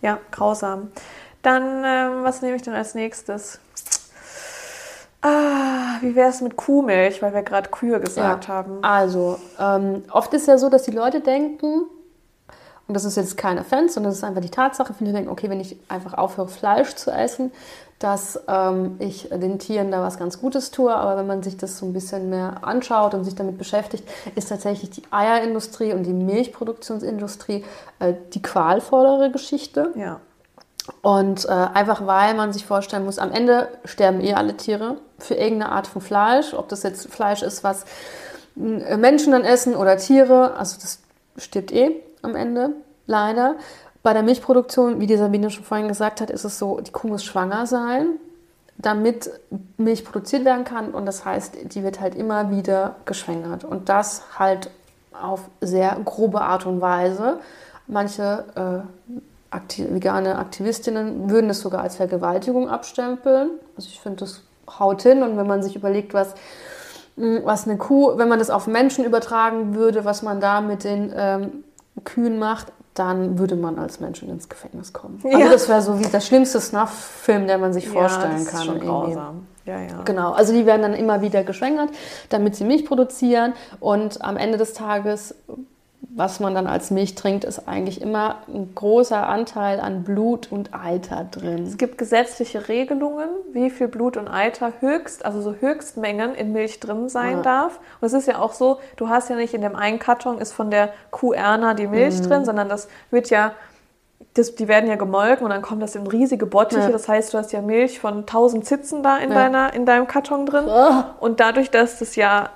Ja, grausam. Dann, ähm, was nehme ich denn als nächstes? Ah, wie wäre es mit Kuhmilch, weil wir gerade Kühe gesagt haben. Also, ähm, oft ist ja so, dass die Leute denken, und das ist jetzt keine Offense, sondern das ist einfach die Tatsache, viele denken, okay, wenn ich einfach aufhöre, Fleisch zu essen, dass ähm, ich den Tieren da was ganz Gutes tue. Aber wenn man sich das so ein bisschen mehr anschaut und sich damit beschäftigt, ist tatsächlich die Eierindustrie und die Milchproduktionsindustrie äh, die qualvollere Geschichte. Ja. Und äh, einfach weil man sich vorstellen muss, am Ende sterben eh alle Tiere für irgendeine Art von Fleisch. Ob das jetzt Fleisch ist, was äh, Menschen dann essen oder Tiere, also das stirbt eh am Ende, leider. Bei der Milchproduktion, wie die Sabine schon vorhin gesagt hat, ist es so, die Kuh muss schwanger sein, damit Milch produziert werden kann. Und das heißt, die wird halt immer wieder geschwängert. Und das halt auf sehr grobe Art und Weise. Manche äh, akti vegane Aktivistinnen würden das sogar als Vergewaltigung abstempeln. Also ich finde, das haut hin. Und wenn man sich überlegt, was, mh, was eine Kuh, wenn man das auf Menschen übertragen würde, was man da mit den ähm, Kühen macht, dann würde man als Menschen ins Gefängnis kommen. Also Ja. das wäre so wie der schlimmste Snuff-Film, den man sich vorstellen ja, das kann. Ist schon grausam. Ja, ja. Genau, also die werden dann immer wieder geschwängert, damit sie Milch produzieren und am Ende des Tages, was man dann als Milch trinkt, ist eigentlich immer ein großer Anteil an Blut und Eiter drin. Es gibt gesetzliche Regelungen, wie viel Blut und Eiter höchst, also so Höchstmengen in Milch drin sein Ja. darf. Und es ist ja auch so, du hast ja nicht in dem einen Karton ist von der Kuh Erna die Milch Mhm. drin, sondern das wird ja, das, die werden ja gemolken und dann kommt das in riesige Bottiche. Ja. Das heißt, du hast ja Milch von 1000 Zitzen da in, Ja. deiner, in deinem Karton drin. Ah. Und dadurch, dass das ja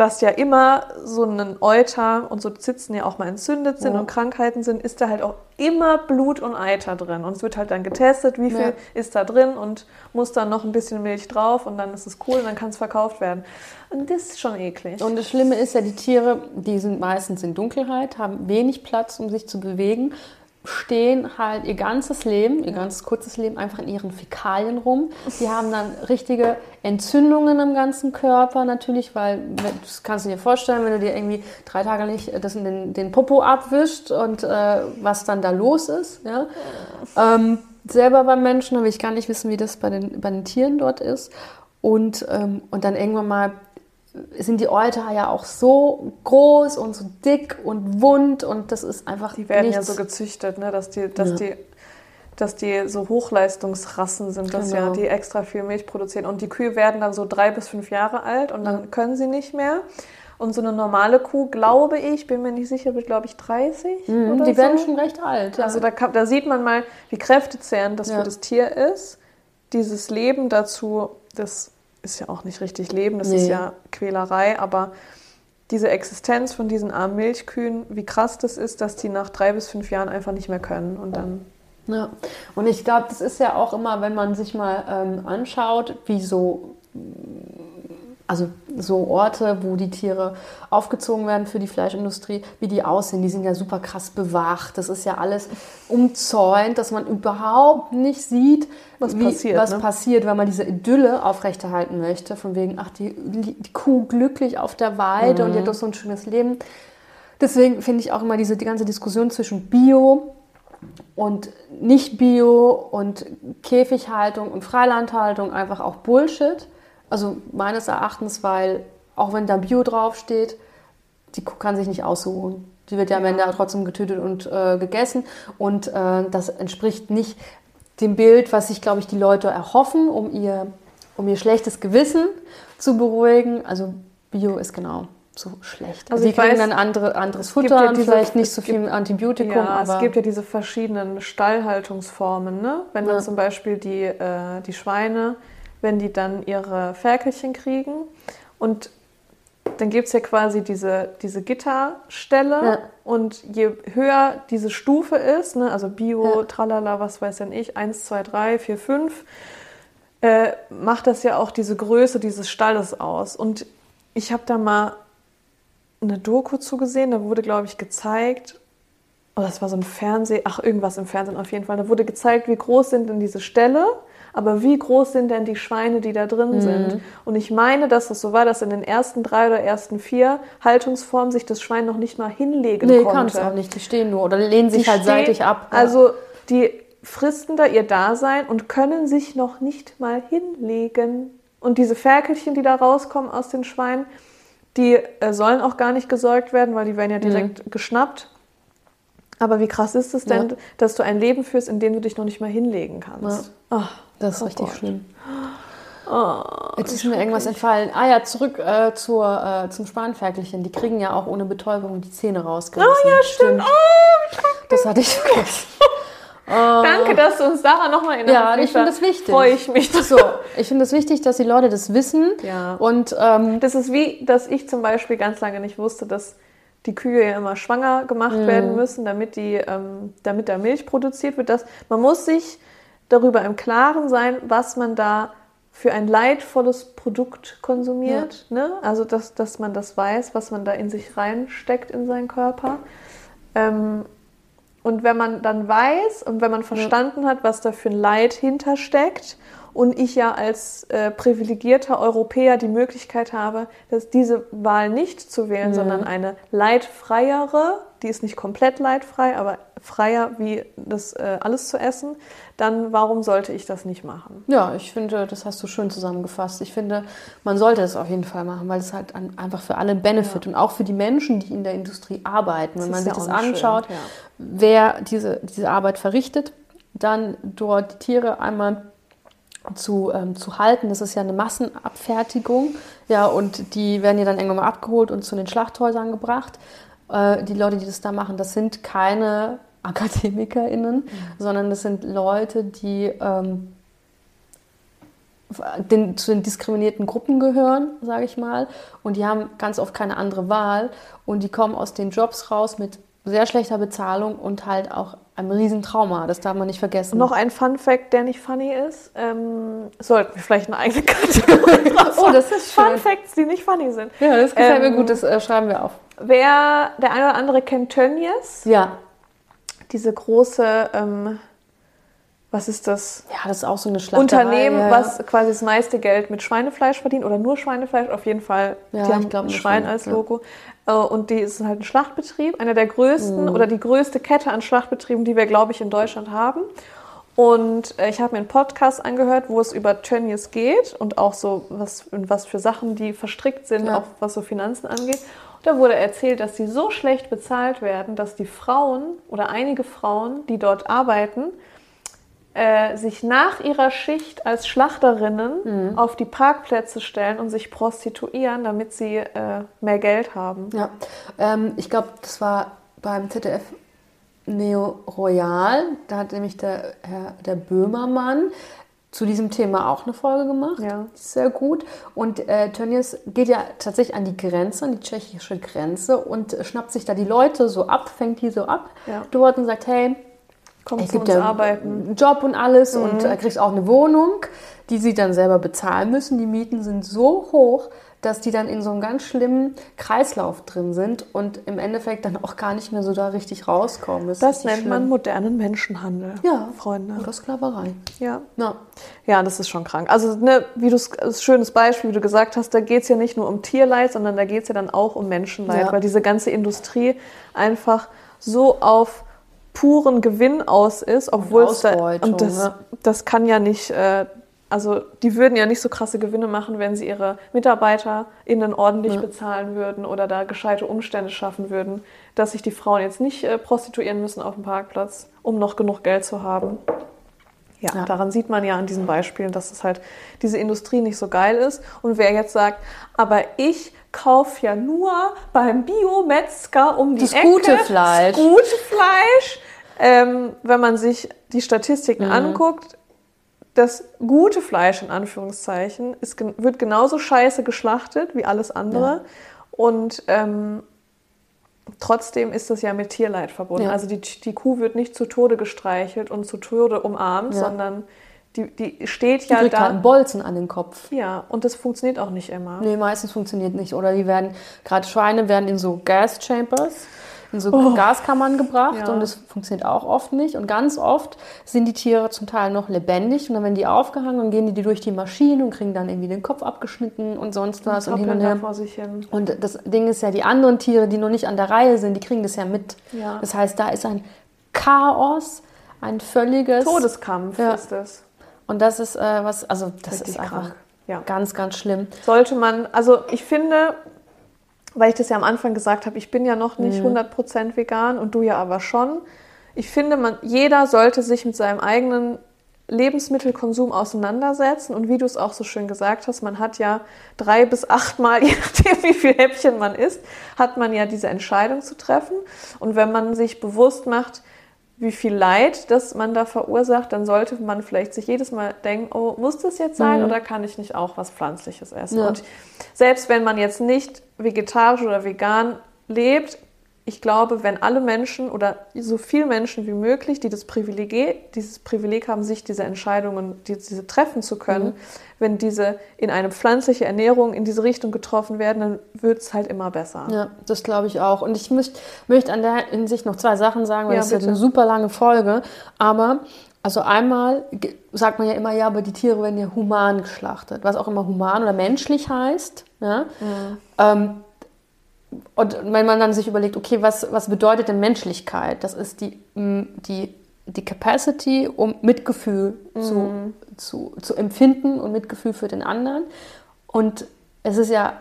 dass ja immer so ein Euter und so Zitzen ja auch mal entzündet sind Ja. und Krankheiten sind, ist da halt auch immer Blut und Eiter drin. Und es wird halt dann getestet, wie viel Ja. ist da drin und muss dann noch ein bisschen Milch drauf und dann ist es cool und dann kann es verkauft werden. Und das ist schon eklig. Und das Schlimme ist ja, die Tiere, die sind meistens in Dunkelheit, haben wenig Platz, um sich zu bewegen, stehen halt ihr ganzes Leben, ihr ganzes kurzes Leben einfach in ihren Fäkalien rum. Die haben dann richtige Entzündungen im ganzen Körper natürlich, weil das kannst du dir vorstellen, wenn du dir irgendwie drei Tage nicht das in den, den Popo abwischt und äh, was dann da los ist. Ja? Ähm, selber beim Menschen, will ich gar nicht wissen, wie das bei den, bei den Tieren dort ist. Und, ähm, und dann irgendwann mal sind die Euter ja auch so groß und so dick und wund und das ist einfach. Die werden nichts. ja so gezüchtet, ne? dass, die, dass, Ja. die, dass die so Hochleistungsrassen sind, dass ja Genau. die extra viel Milch produzieren. Und die Kühe werden dann so drei bis fünf Jahre alt und dann können sie nicht mehr. Und so eine normale Kuh, glaube ich, bin mir nicht sicher, wird glaube ich 30 Mhm, die so. werden schon recht alt. Ja. Also da, kann, da sieht man mal, wie kräftezehrend das Ja. für das Tier ist. Dieses Leben dazu, das ist ja auch nicht richtig Leben, das ist Nee. ja Quälerei, aber diese Existenz von diesen armen Milchkühen, wie krass das ist, dass die nach drei bis fünf Jahren einfach nicht mehr können. Und dann Ja, und ich glaube, das ist ja auch immer, wenn man sich mal ähm, anschaut, wie so, also so Orte, wo die Tiere aufgezogen werden für die Fleischindustrie, wie die aussehen. Die sind ja super krass bewacht. Das ist ja alles umzäunt, dass man überhaupt nicht sieht, Was wie, passiert, was ne? passiert, weil man diese Idylle aufrechterhalten möchte. Von wegen, ach, die, die Kuh glücklich auf der Weide und die hat doch so ein schönes Leben. Deswegen finde ich auch immer diese die ganze Diskussion zwischen Bio und nicht Bio und Käfighaltung und Freilandhaltung einfach auch Bullshit. Also meines Erachtens, weil auch wenn da Bio draufsteht, die Kuh kann sich nicht aussuchen. Die wird ja am Ende trotzdem getötet und äh, gegessen und äh, das entspricht nicht dem Bild, was sich, glaube ich, die Leute erhoffen, um ihr, um ihr schlechtes Gewissen zu beruhigen. Also Bio ist genau so schlecht. Also die kriegen weiß, dann andere, anderes gibt Futter ja diese- vielleicht nicht so gibt- viel Antibiotikum. Ja, es gibt ja diese verschiedenen Stallhaltungsformen. Ne? Wenn dann Ja. zum Beispiel die, äh, die Schweine, wenn die dann ihre Ferkelchen kriegen und dann gibt es ja quasi diese, diese Gitterstelle Ja. und je höher diese Stufe ist, ne, also Bio, Ja. Tralala, was weiß denn ich, 1, 2, 3, 4, 5, äh, macht das ja auch diese Größe dieses Stalles aus. Und ich habe da mal eine Doku zugesehen, da wurde, glaube ich, gezeigt, oh, das war so ein Fernseh, ach, irgendwas im Fernsehen auf jeden Fall, da wurde gezeigt, wie groß sind denn diese Ställe, aber wie groß sind denn die Schweine, die da drin Mhm. sind? Und ich meine, dass es so war, dass in den ersten drei oder ersten vier Haltungsformen sich das Schwein noch nicht mal hinlegen nee, konnte. kann es auch nicht. Die stehen nur oder lehnen sich Die halt stehen- seitlich ab. Ja. Also die fristen da ihr Dasein und können sich noch nicht mal hinlegen. Und diese Ferkelchen, die da rauskommen aus den Schweinen, die äh, sollen auch gar nicht gesäugt werden, weil die werden ja direkt geschnappt. Aber wie krass ist es denn, Ja. dass du ein Leben führst, in dem du dich noch nicht mal hinlegen kannst? Ach, das ist oh richtig Gott. schlimm. oh, Jetzt ist mir irgendwas entfallen. Ah ja, zurück äh, zur, äh, zum Spanferkelchen. Die kriegen ja auch ohne Betäubung die Zähne rausgerissen. Oh ja, stimmt. das hatte ich vergessen. [LAUGHS] Danke, dass du uns daran nochmal erinnerst. Ja, ich finde das wichtig. Freue ich mich. [LAUGHS] So, ich finde es wichtig, dass die Leute das wissen. Ja. Und ähm, Das ist wie, dass ich zum Beispiel ganz lange nicht wusste, dass die Kühe ja immer schwanger gemacht werden müssen, damit, die, ähm, damit da Milch produziert wird. Das, man muss sich darüber im Klaren sein, was man da für ein leidvolles Produkt konsumiert. Ne? Also, dass, dass man das weiß, was man da in sich reinsteckt in seinen Körper. Ähm, und wenn man dann weiß und wenn man verstanden hat, was da für ein Leid hintersteckt und ich ja als äh, privilegierter Europäer die Möglichkeit habe, dass diese Wahl nicht zu wählen, sondern eine leidfreiere, die ist nicht komplett leidfrei, aber freier wie das äh, alles zu essen, dann warum sollte ich das nicht machen? ja, ich finde, das hast du schön zusammengefasst. Ich finde, man sollte es auf jeden Fall machen, weil es halt an, einfach für alle ein Benefit und auch für die Menschen, die in der Industrie arbeiten. Wenn Das man ist sich ja das anschaut, schön, ja. wer diese, diese Arbeit verrichtet, dann dort die Tiere einmal zu, ähm, zu halten. Das ist ja eine Massenabfertigung. Ja, und die werden ja dann irgendwann mal abgeholt und zu den Schlachthäusern gebracht. Äh, die Leute, die das da machen, das sind keine [LAUGHS] AkademikerInnen, sondern das sind Leute, die ähm, den, zu den diskriminierten Gruppen gehören, sage ich mal. Und die haben ganz oft keine andere Wahl. Und die kommen aus den Jobs raus mit sehr schlechter Bezahlung und halt auch einem riesen Trauma. Das darf man nicht vergessen. Noch ein Fun Fact, der nicht funny ist. Ähm, sollten wir vielleicht eine eigene [LAUGHS] Kategorie [LAUGHS] Oh, das ist Fun schön. Facts, die nicht funny sind. Ja, das gefällt Ähm, mir gut, das äh, schreiben wir auf. Wer, der eine oder andere kennt Tönnies, Ja. diese große, ähm, was ist das? Ja, das ist auch so eine Schlachterei. Unternehmen, ja, ja. was quasi das meiste Geld mit Schweinefleisch verdient oder nur Schweinefleisch, auf jeden Fall. Ja, die haben ich glaub, ein Schwein als. Logo. Äh, Und die ist halt ein Schlachtbetrieb, einer der größten Mhm. oder die größte Kette an Schlachtbetrieben, die wir, glaube ich, in Deutschland haben. Und äh, ich habe mir einen Podcast angehört, wo es über Tönnies geht und auch so, was, was für Sachen die verstrickt sind, Ja. auch was so Finanzen angeht. Und da wurde erzählt, dass sie so schlecht bezahlt werden, dass die Frauen oder einige Frauen, die dort arbeiten, äh, sich nach ihrer Schicht als Schlachterinnen auf die Parkplätze stellen und sich prostituieren, damit sie äh, mehr Geld haben. Ja, ähm, ich glaube, das war beim ZDF Neo Royal. Da hat nämlich der, Herr, der Böhmermann zu diesem Thema auch eine Folge gemacht. Ja. Sehr gut. Und äh, Tönnies geht ja tatsächlich an die Grenze, an die tschechische Grenze und schnappt sich da die Leute so ab, fängt die so ab Ja. dort und sagt, hey, Kommt es zu gibt uns ja arbeiten. Mhm. einen Job und alles und er kriegt auch eine Wohnung, die sie dann selber bezahlen müssen. Die Mieten sind so hoch, dass die dann in so einem ganz schlimmen Kreislauf drin sind und im Endeffekt dann auch gar nicht mehr so da richtig rauskommen. Das ist nennt schlimm. man modernen Menschenhandel. ja, Freunde. oder Sklaverei. Ja. Ja. Ja, das ist schon krank. Also, ne, wie du es, ein schönes Beispiel, wie du gesagt hast, da geht es ja nicht nur um Tierleid, sondern da geht es ja dann auch um Menschenleid, Ja. weil diese ganze Industrie einfach so auf puren Gewinn aus ist, obwohl es da, und das, ne? das kann ja nicht, äh, also die würden ja nicht so krasse Gewinne machen, wenn sie ihre MitarbeiterInnen ordentlich Ja. bezahlen würden oder da gescheite Umstände schaffen würden, dass sich die Frauen jetzt nicht äh, prostituieren müssen auf dem Parkplatz, um noch genug Geld zu haben. Ja, Ja. daran sieht man ja an diesen Beispielen, dass es halt diese Industrie nicht so geil ist. Und wer jetzt sagt, aber ich kaufe ja nur beim Biometzger um die Das Ecke gute Fleisch. das gute Fleisch. Ähm, wenn man sich die Statistiken Mhm. anguckt, das gute Fleisch in Anführungszeichen ist, wird genauso scheiße geschlachtet wie alles andere. Ja. Und ähm, trotzdem ist das ja mit Tierleid verbunden. Ja. Also die, die Kuh wird nicht zu Tode gestreichelt und zu Tode umarmt, Ja. sondern die, die steht Die ja kriegt halt einen da. Bolzen an den Kopf. Ja, und das funktioniert auch nicht immer. Nee, meistens funktioniert nicht. Oder die werden, gerade Schweine werden in so Gas Chambers, in so Oh. Gaskammern gebracht Ja. und das funktioniert auch oft nicht. Und ganz oft sind die Tiere zum Teil noch lebendig und dann werden die aufgehangen und gehen die durch die Maschine und kriegen dann irgendwie den Kopf abgeschnitten und sonst was und hin und Hoppeln da her. vor sich hin. Und das Ding ist ja, die anderen Tiere, die noch nicht an der Reihe sind, die kriegen das ja mit. Ja. Das heißt, da ist ein Chaos, ein völliges Todeskampf Ja. ist das. Und das ist äh, was, also das Richtig ist einfach krank. Ja. ganz, ganz schlimm. sollte man, also ich finde, weil ich das ja am Anfang gesagt habe, ich bin ja noch nicht 100% vegan und du ja aber schon. Ich finde, man, jeder sollte sich mit seinem eigenen Lebensmittelkonsum auseinandersetzen und wie du es auch so schön gesagt hast, man hat ja drei bis achtmal, [LAUGHS] je nachdem wie viel Häppchen man isst, hat man ja diese Entscheidung zu treffen. Und wenn man sich bewusst macht, wie viel Leid das man da verursacht, dann sollte man vielleicht sich jedes Mal denken, oh, muss das jetzt sein oder kann ich nicht auch was Pflanzliches essen? Ja. Und selbst wenn man jetzt nicht vegetarisch oder vegan lebt, ich glaube, wenn alle Menschen oder so viele Menschen wie möglich, die das Privileg, dieses Privileg haben, sich diese Entscheidungen, die, diese treffen zu können, wenn diese in eine pflanzliche Ernährung in diese Richtung getroffen werden, dann wird es halt immer besser. Ja, das glaube ich auch. Und ich möcht, möchte an der Hinsicht noch zwei Sachen sagen, weil Ja, das ist ja bitte. eine super lange Folge. Aber, also einmal sagt man ja immer, ja, aber die Tiere werden ja human geschlachtet, was auch immer human oder menschlich heißt. Ja? Ähm, und wenn man dann sich überlegt, okay, was, was bedeutet denn Menschlichkeit? Das ist die, m, die, die Capacity, um Mitgefühl zu, zu, zu empfinden und Mitgefühl für den anderen. Und es ist ja,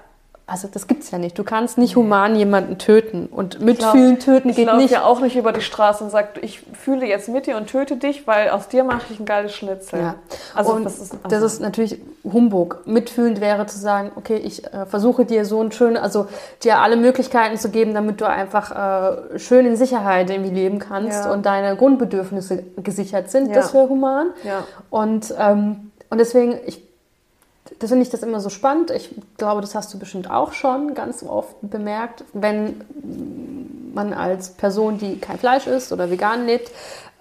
also das gibt es ja nicht. Du kannst nicht human jemanden töten. Und mitfühlen töten Ich geht nicht. ja auch nicht über die Straße und sage, ich fühle jetzt mit dir und töte dich, weil aus dir mache ich ein geiles Schnitzel. Ja. Also das ist, also, das ist natürlich Humbug. Mitfühlend wäre zu sagen, okay, ich äh, versuche dir so ein schön, also dir alle Möglichkeiten zu geben, damit du einfach äh, schön in Sicherheit irgendwie leben kannst Ja. und deine Grundbedürfnisse gesichert sind. Ja. Das wäre human. ja. Und, ähm, und deswegen, ich, das finde ich das immer so spannend. Ich glaube, das hast du bestimmt auch schon ganz oft bemerkt, wenn man als Person, die kein Fleisch isst oder vegan lebt,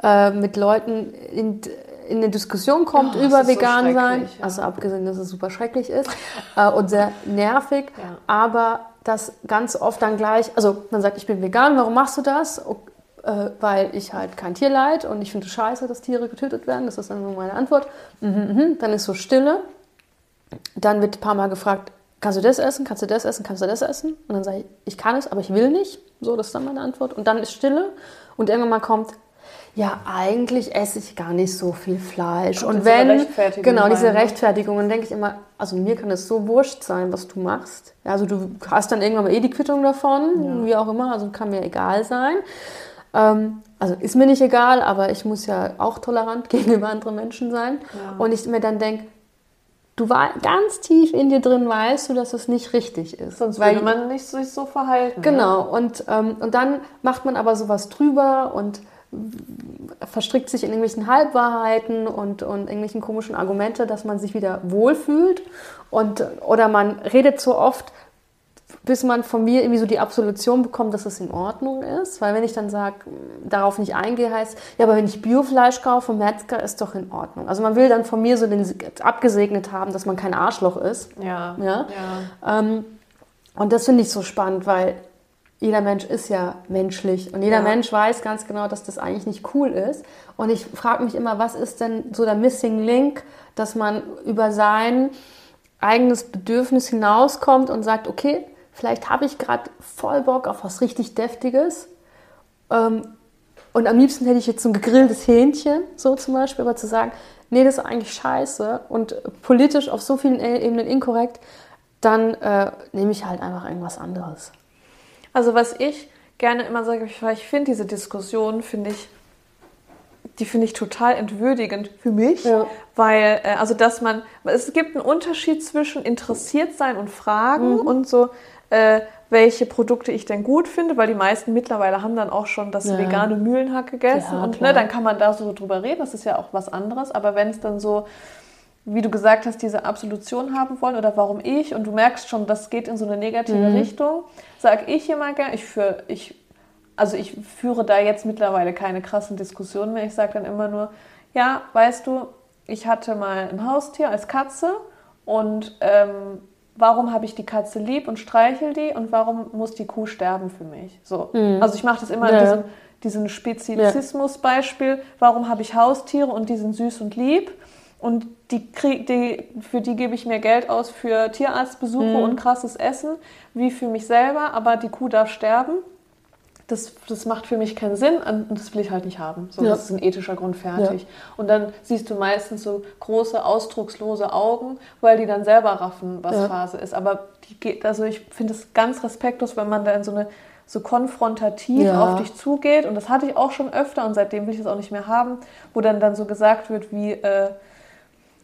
äh, mit Leuten in, in eine Diskussion kommt Oh, über ist so vegan sein. ja. Also abgesehen, dass es super schrecklich ist äh, und sehr nervig. Ja. Aber das ganz oft dann gleich, also man sagt, ich bin vegan, warum machst du das? Äh, weil ich halt kein Tierleid und ich finde es scheiße, dass Tiere getötet werden. Das ist dann so meine Antwort. Mhm, mhm. Dann ist so Stille. Dann wird ein paar Mal gefragt, kannst du das essen, kannst du das essen, kannst du das essen? Und dann sage ich, ich kann es, aber ich will nicht. So, das ist dann meine Antwort. Und dann ist Stille und irgendwann mal kommt, ja, eigentlich esse ich gar nicht so viel Fleisch. Und eine wenn, genau, diese ne? Rechtfertigung, dann denke ich immer, also mir kann es so wurscht sein, was du machst. Ja, also du hast dann irgendwann mal eh die Quittung davon, wie auch immer, also kann mir egal sein. Ähm, also ist mir nicht egal, aber ich muss ja auch tolerant [LAUGHS] gegenüber anderen Menschen sein. Und ich mir dann denke, du war ganz tief in dir drin weißt du, dass es nicht richtig ist. Sonst Weil- würde man nicht sich so verhalten. Genau, und, ähm, und dann macht man aber sowas drüber und verstrickt sich in irgendwelchen Halbwahrheiten und, und irgendwelchen komischen Argumente, dass man sich wieder wohlfühlt. Und, oder man redet so oft, bis man von mir irgendwie so die Absolution bekommt, dass es in Ordnung ist. Weil wenn ich dann sage, darauf nicht eingehe, heißt, ja, aber wenn ich Biofleisch kaufe vom Metzger, ist doch in Ordnung. Also man will dann von mir so den abgesegnet haben, dass man kein Arschloch ist. Ja. Ja? ja. Ähm, und das finde ich so spannend, weil jeder Mensch ist ja menschlich und jeder Ja. Mensch weiß ganz genau, dass das eigentlich nicht cool ist. Und ich frage mich immer, was ist denn so der Missing Link, dass man über sein eigenes Bedürfnis hinauskommt und sagt, okay, vielleicht habe ich gerade voll Bock auf was richtig Deftiges. Ähm, und am liebsten hätte ich jetzt so ein gegrilltes Hähnchen, so zum Beispiel, aber zu sagen, nee, das ist eigentlich scheiße und politisch auf so vielen E- Ebenen inkorrekt, dann äh, nehme ich halt einfach irgendwas anderes. Also was ich gerne immer sage, ich finde diese Diskussion, finde ich, die finde ich total entwürdigend für mich, Ja. weil, äh, also dass man, es gibt einen Unterschied zwischen interessiert sein und fragen Mhm. und so, äh, welche Produkte ich denn gut finde, weil die meisten mittlerweile haben dann auch schon das Ja. vegane Mühlenhack gegessen Ja, und ne, dann kann man da so drüber reden, das ist ja auch was anderes, aber wenn es dann so wie du gesagt hast, diese Absolution haben wollen oder warum ich und du merkst schon, das geht in so eine negative Richtung, sage ich immer gerne, ich führe, ich, also ich führe da jetzt mittlerweile keine krassen Diskussionen mehr. Ich sage dann immer nur, ja, weißt du, ich hatte mal ein Haustier als Katze und ähm, warum habe ich die Katze lieb und streichel die und warum muss die Kuh sterben für mich? So. Also ich mache das immer Ja. in diesem, diesen Spezizismus-Beispiel, warum habe ich Haustiere und die sind süß und lieb und die krieg, die, für die gebe ich mehr Geld aus für Tierarztbesuche und krasses Essen, wie für mich selber, aber die Kuh darf sterben. Das, das macht für mich keinen Sinn und das will ich halt nicht haben. So, Ja. Das ist ein ethischer Grund fertig. Und dann siehst du meistens so große, ausdruckslose Augen, weil die dann selber raffen, was Ja. Phase ist. Aber die geht, also ich finde es ganz respektlos, wenn man da in so eine so konfrontativ Ja. auf dich zugeht. Und das hatte ich auch schon öfter und seitdem will ich das auch nicht mehr haben, wo dann, dann so gesagt wird wie, äh,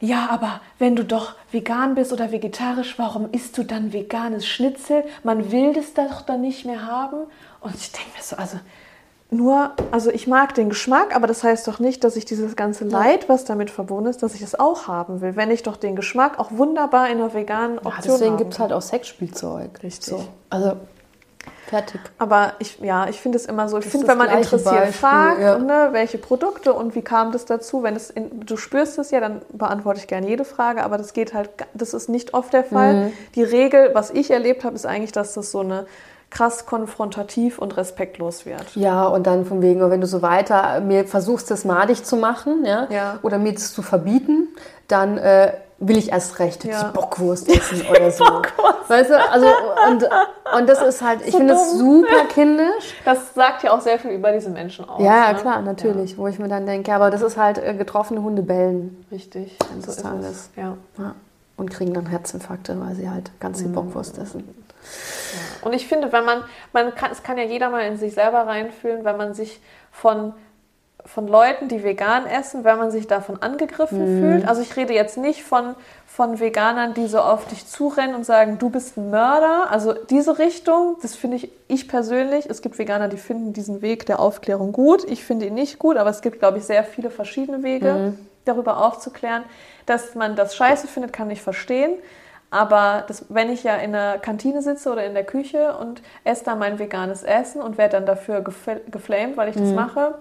ja, aber wenn du doch vegan bist oder vegetarisch, warum isst du dann veganes Schnitzel? Man will das doch dann nicht mehr haben. Und ich denke mir so, also nur, also ich mag den Geschmack, aber das heißt doch nicht, dass ich dieses ganze Leid, was damit verbunden ist, dass ich das auch haben will. Wenn ich doch den Geschmack auch wunderbar in einer veganen Ja, Option deswegen haben gibt es halt auch Sexspielzeug. Richtig. So. Also, fertig. Aber ich, ja, ich finde es immer so, ich finde, wenn man interessiert Beispiel, fragt, ja. ne, welche Produkte und wie kam das dazu, wenn es in, du spürst es ja, dann beantworte ich gerne jede Frage, aber das geht halt, das ist nicht oft der Fall. Mhm. Die Regel, was ich erlebt habe, ist eigentlich, dass das so eine krass konfrontativ und respektlos wird. Ja, und dann von wegen, wenn du so weiter mir versuchst, das madig zu machen, ja, Ja. oder mir das zu verbieten, dann äh, will ich erst recht Ja. die Bockwurst essen [LAUGHS] oder so. Weißt du, also und, und das ist halt, ich So finde das super kindisch. Das sagt ja auch sehr viel über diese Menschen aus. Ja, ja, ne? klar, natürlich, wo ich mir dann denke, ja, aber das ist halt äh, getroffene Hunde bellen Ja, richtig. So ist Tages. es. Ja. ja, und kriegen dann Herzinfarkte, weil sie halt ganz Mhm. viel Bockwurst essen. Und ich finde, wenn man, man kann, es kann ja jeder mal in sich selber reinfühlen, wenn man sich von, von Leuten, die vegan essen, wenn man sich davon angegriffen fühlt. Also ich rede jetzt nicht von, von Veganern, die so auf dich zurennen und sagen, du bist ein Mörder. Also diese Richtung, das finde ich, ich persönlich, es gibt Veganer, die finden diesen Weg der Aufklärung gut. Ich finde ihn nicht gut, aber es gibt, glaube ich, sehr viele verschiedene Wege, darüber aufzuklären. Dass man das scheiße findet, kann ich verstehen. Aber das, wenn ich ja in der Kantine sitze oder in der Küche und esse da mein veganes Essen und werde dann dafür gefl- geflamed, weil ich das mache,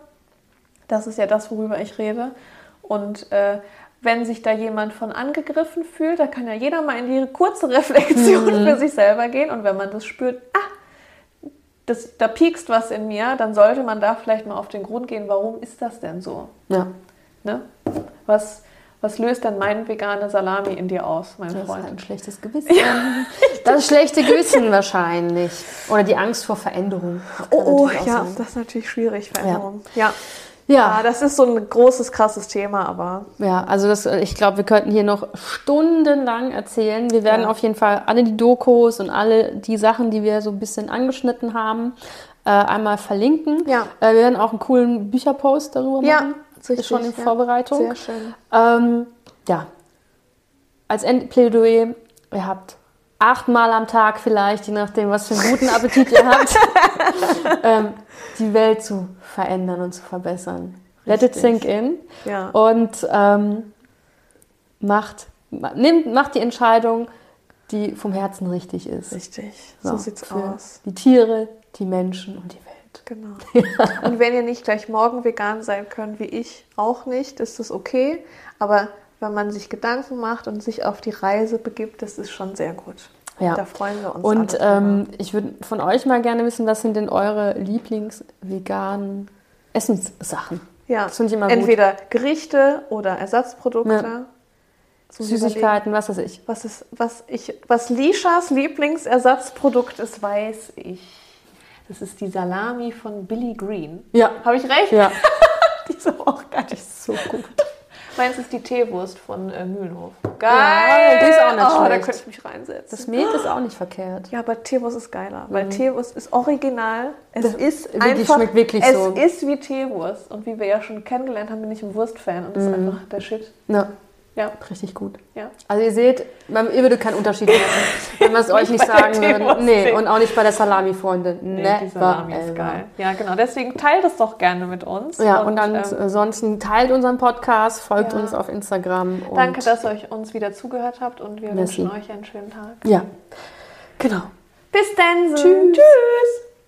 das ist ja das, worüber ich rede. Und äh, wenn sich da jemand von angegriffen fühlt, da kann ja jeder mal in die kurze [LAUGHS] Reflexion für sich selber gehen. Und wenn man das spürt, ah, das, da piekst was in mir, dann sollte man da vielleicht mal auf den Grund gehen, warum ist das denn so? Ja, Ne? Was, was löst denn mein vegane Salami in dir aus, mein das ist Freund? halt ein schlechtes Gewissen. [LAUGHS] Das schlechte Gewissen wahrscheinlich. Oder die Angst vor Veränderung. Das Oh, oh ja, das ist natürlich schwierig, Veränderung. Ja. Ja. Ah, das ist so ein großes, krasses Thema, aber Ja, also das, ich glaube, wir könnten hier noch stundenlang erzählen. Wir werden Ja. auf jeden Fall alle die Dokus und alle die Sachen, die wir so ein bisschen angeschnitten haben, äh, einmal verlinken. Ja. Äh, wir werden auch einen coolen Bücherpost darüber Ja, machen. Richtig, ist schon in ja. Vorbereitung. sehr schön. Ähm, ja, als Endplädoyer, ihr habt achtmal am Tag vielleicht, je nachdem, was für einen guten Appetit ihr habt, [LAUGHS] ähm, die Welt zu verändern und zu verbessern. Let it sink in Ja. und ähm, macht, ma- nimmt, macht die Entscheidung, die vom Herzen richtig ist. Richtig, so, sieht's für aus. Die Tiere, die Menschen und die Welt. Genau. [LAUGHS] Und wenn ihr nicht gleich morgen vegan sein könnt, wie ich auch nicht, ist das okay. Aber wenn man sich Gedanken macht und sich auf die Reise begibt, das ist schon sehr gut. Ja. Da freuen wir uns. Und ähm, ich würde von euch mal gerne wissen, was sind denn eure Lieblings-veganen Essenssachen? ja. das ich immer gut. Entweder Gerichte oder Ersatzprodukte. Ja. Süßigkeiten, was weiß ich. Was ist, was ich, was Lishas Lieblingsersatzprodukt ist, weiß ich. Das ist die Salami von Billy Green. Ja. Habe ich recht? Ja, [LAUGHS] Die ist aber auch geil. so gut. [LAUGHS] Meins ist die Teewurst von äh, Mühlenhof. Ja, die ist auch nicht oh, da schlecht. könnte ich mich reinsetzen. Das Mehl ist auch nicht verkehrt. ja, aber Teewurst ist geiler, weil Teewurst ist original. Es Mhm. Das ist wirklich- einfach, schmeckt wirklich es so. ist wie Teewurst. Und wie wir ja schon kennengelernt haben, bin ich ein Wurstfan und das Mhm. ist einfach der Shit. Ja, Ja, richtig gut. ja. Also ihr seht, ihr würdet keinen Unterschied merken, wenn wir es [LAUGHS] euch nicht sagen würden. Nee, und auch nicht bei der Salami, Freunde. Nee, Never die Salami ist ever. geil. Ja, genau. Deswegen teilt es doch gerne mit uns. Ja, und, dann ähm, ansonsten teilt unseren Podcast, folgt Ja. uns auf Instagram. Und danke, dass ihr euch uns wieder zugehört habt und wir Merci. wünschen euch einen schönen Tag. Ja, genau. Bis dann. Tschüss. Tschüss.